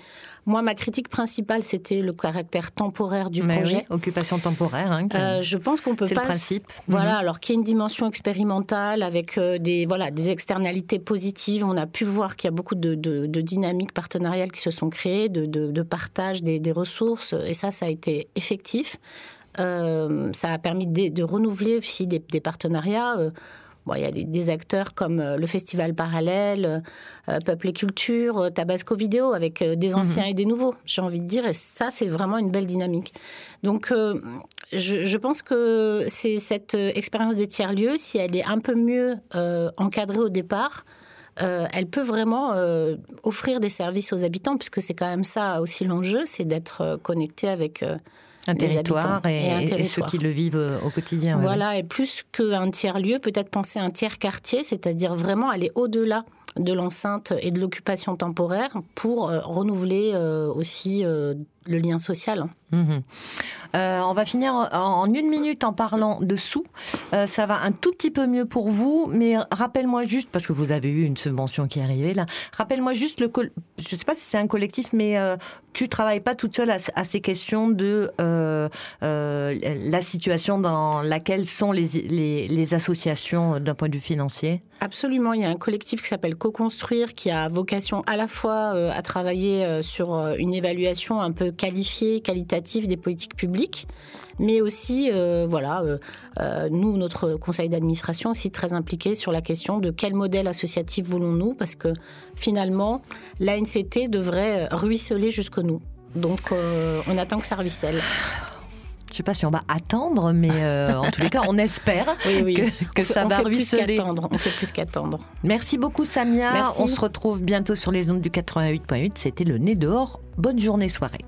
Moi, ma critique principale, c'était le caractère temporaire du projet. occupation temporaire. Hein, euh, je pense qu'on peut pas. C'est le principe. Voilà, mhm. alors qu'il y a une dimension expérimentale avec euh, des voilà des externalités positives. On a pu voir qu'il y a beaucoup de, de, de, dynamiques partenariales qui se sont créées, de, de partage des, des, ressources, et ça, ça a été effectif. Euh, ça a permis de, renouveler aussi des, des partenariats. Euh, il y a des, acteurs comme euh, le Festival Parallèle, euh, Peuple et Culture, euh, Tabasco Vidéo, avec des mhm. anciens et des nouveaux, j'ai envie de dire. Et ça, c'est vraiment une belle dynamique. Donc, je, pense que c'est cette expérience des tiers-lieux, si elle est un peu mieux encadrée au départ, elle peut vraiment offrir des services aux habitants, puisque c'est quand même ça aussi l'enjeu, c'est d'être connecté avec un territoire et, ceux qui le vivent euh, au quotidien. Voilà, et plus qu'un tiers-lieu, peut-être penser un tiers-quartier, c'est-à-dire vraiment aller au-delà de l'enceinte et de l'occupation temporaire pour euh, renouveler euh, aussi le lien social. Mhm. Euh, on va finir en une minute en parlant de sous. Euh, ça va un tout petit peu mieux pour vous, mais rappelle-moi juste, parce que vous avez eu une subvention qui est arrivée là, rappelle-moi juste le. Je ne sais pas si c'est un collectif, mais euh, tu travailles pas toute seule à, ces questions de la situation dans laquelle sont les, les associations d'un point de vue financier? Absolument. Il y a un collectif qui s'appelle Co-construire qui a vocation à la fois à travailler sur une évaluation un peu qualifiée, qualitative des politiques publiques, mais aussi, euh, voilà, euh, euh, nous, notre conseil d'administration aussi très impliqué sur la question de quel modèle associatif voulons-nous, parce que finalement, l'ANCT devrait ruisseler jusque nous. Donc, on attend que ça ruisselle. Je sais pas si on va attendre, mais en tous les cas, on espère Que, ça va ruisseler. On fait plus qu'attendre. Merci beaucoup, Samia. On se retrouve bientôt sur les ondes du 88.8. C'était le nez dehors. Bonne journée, soirée.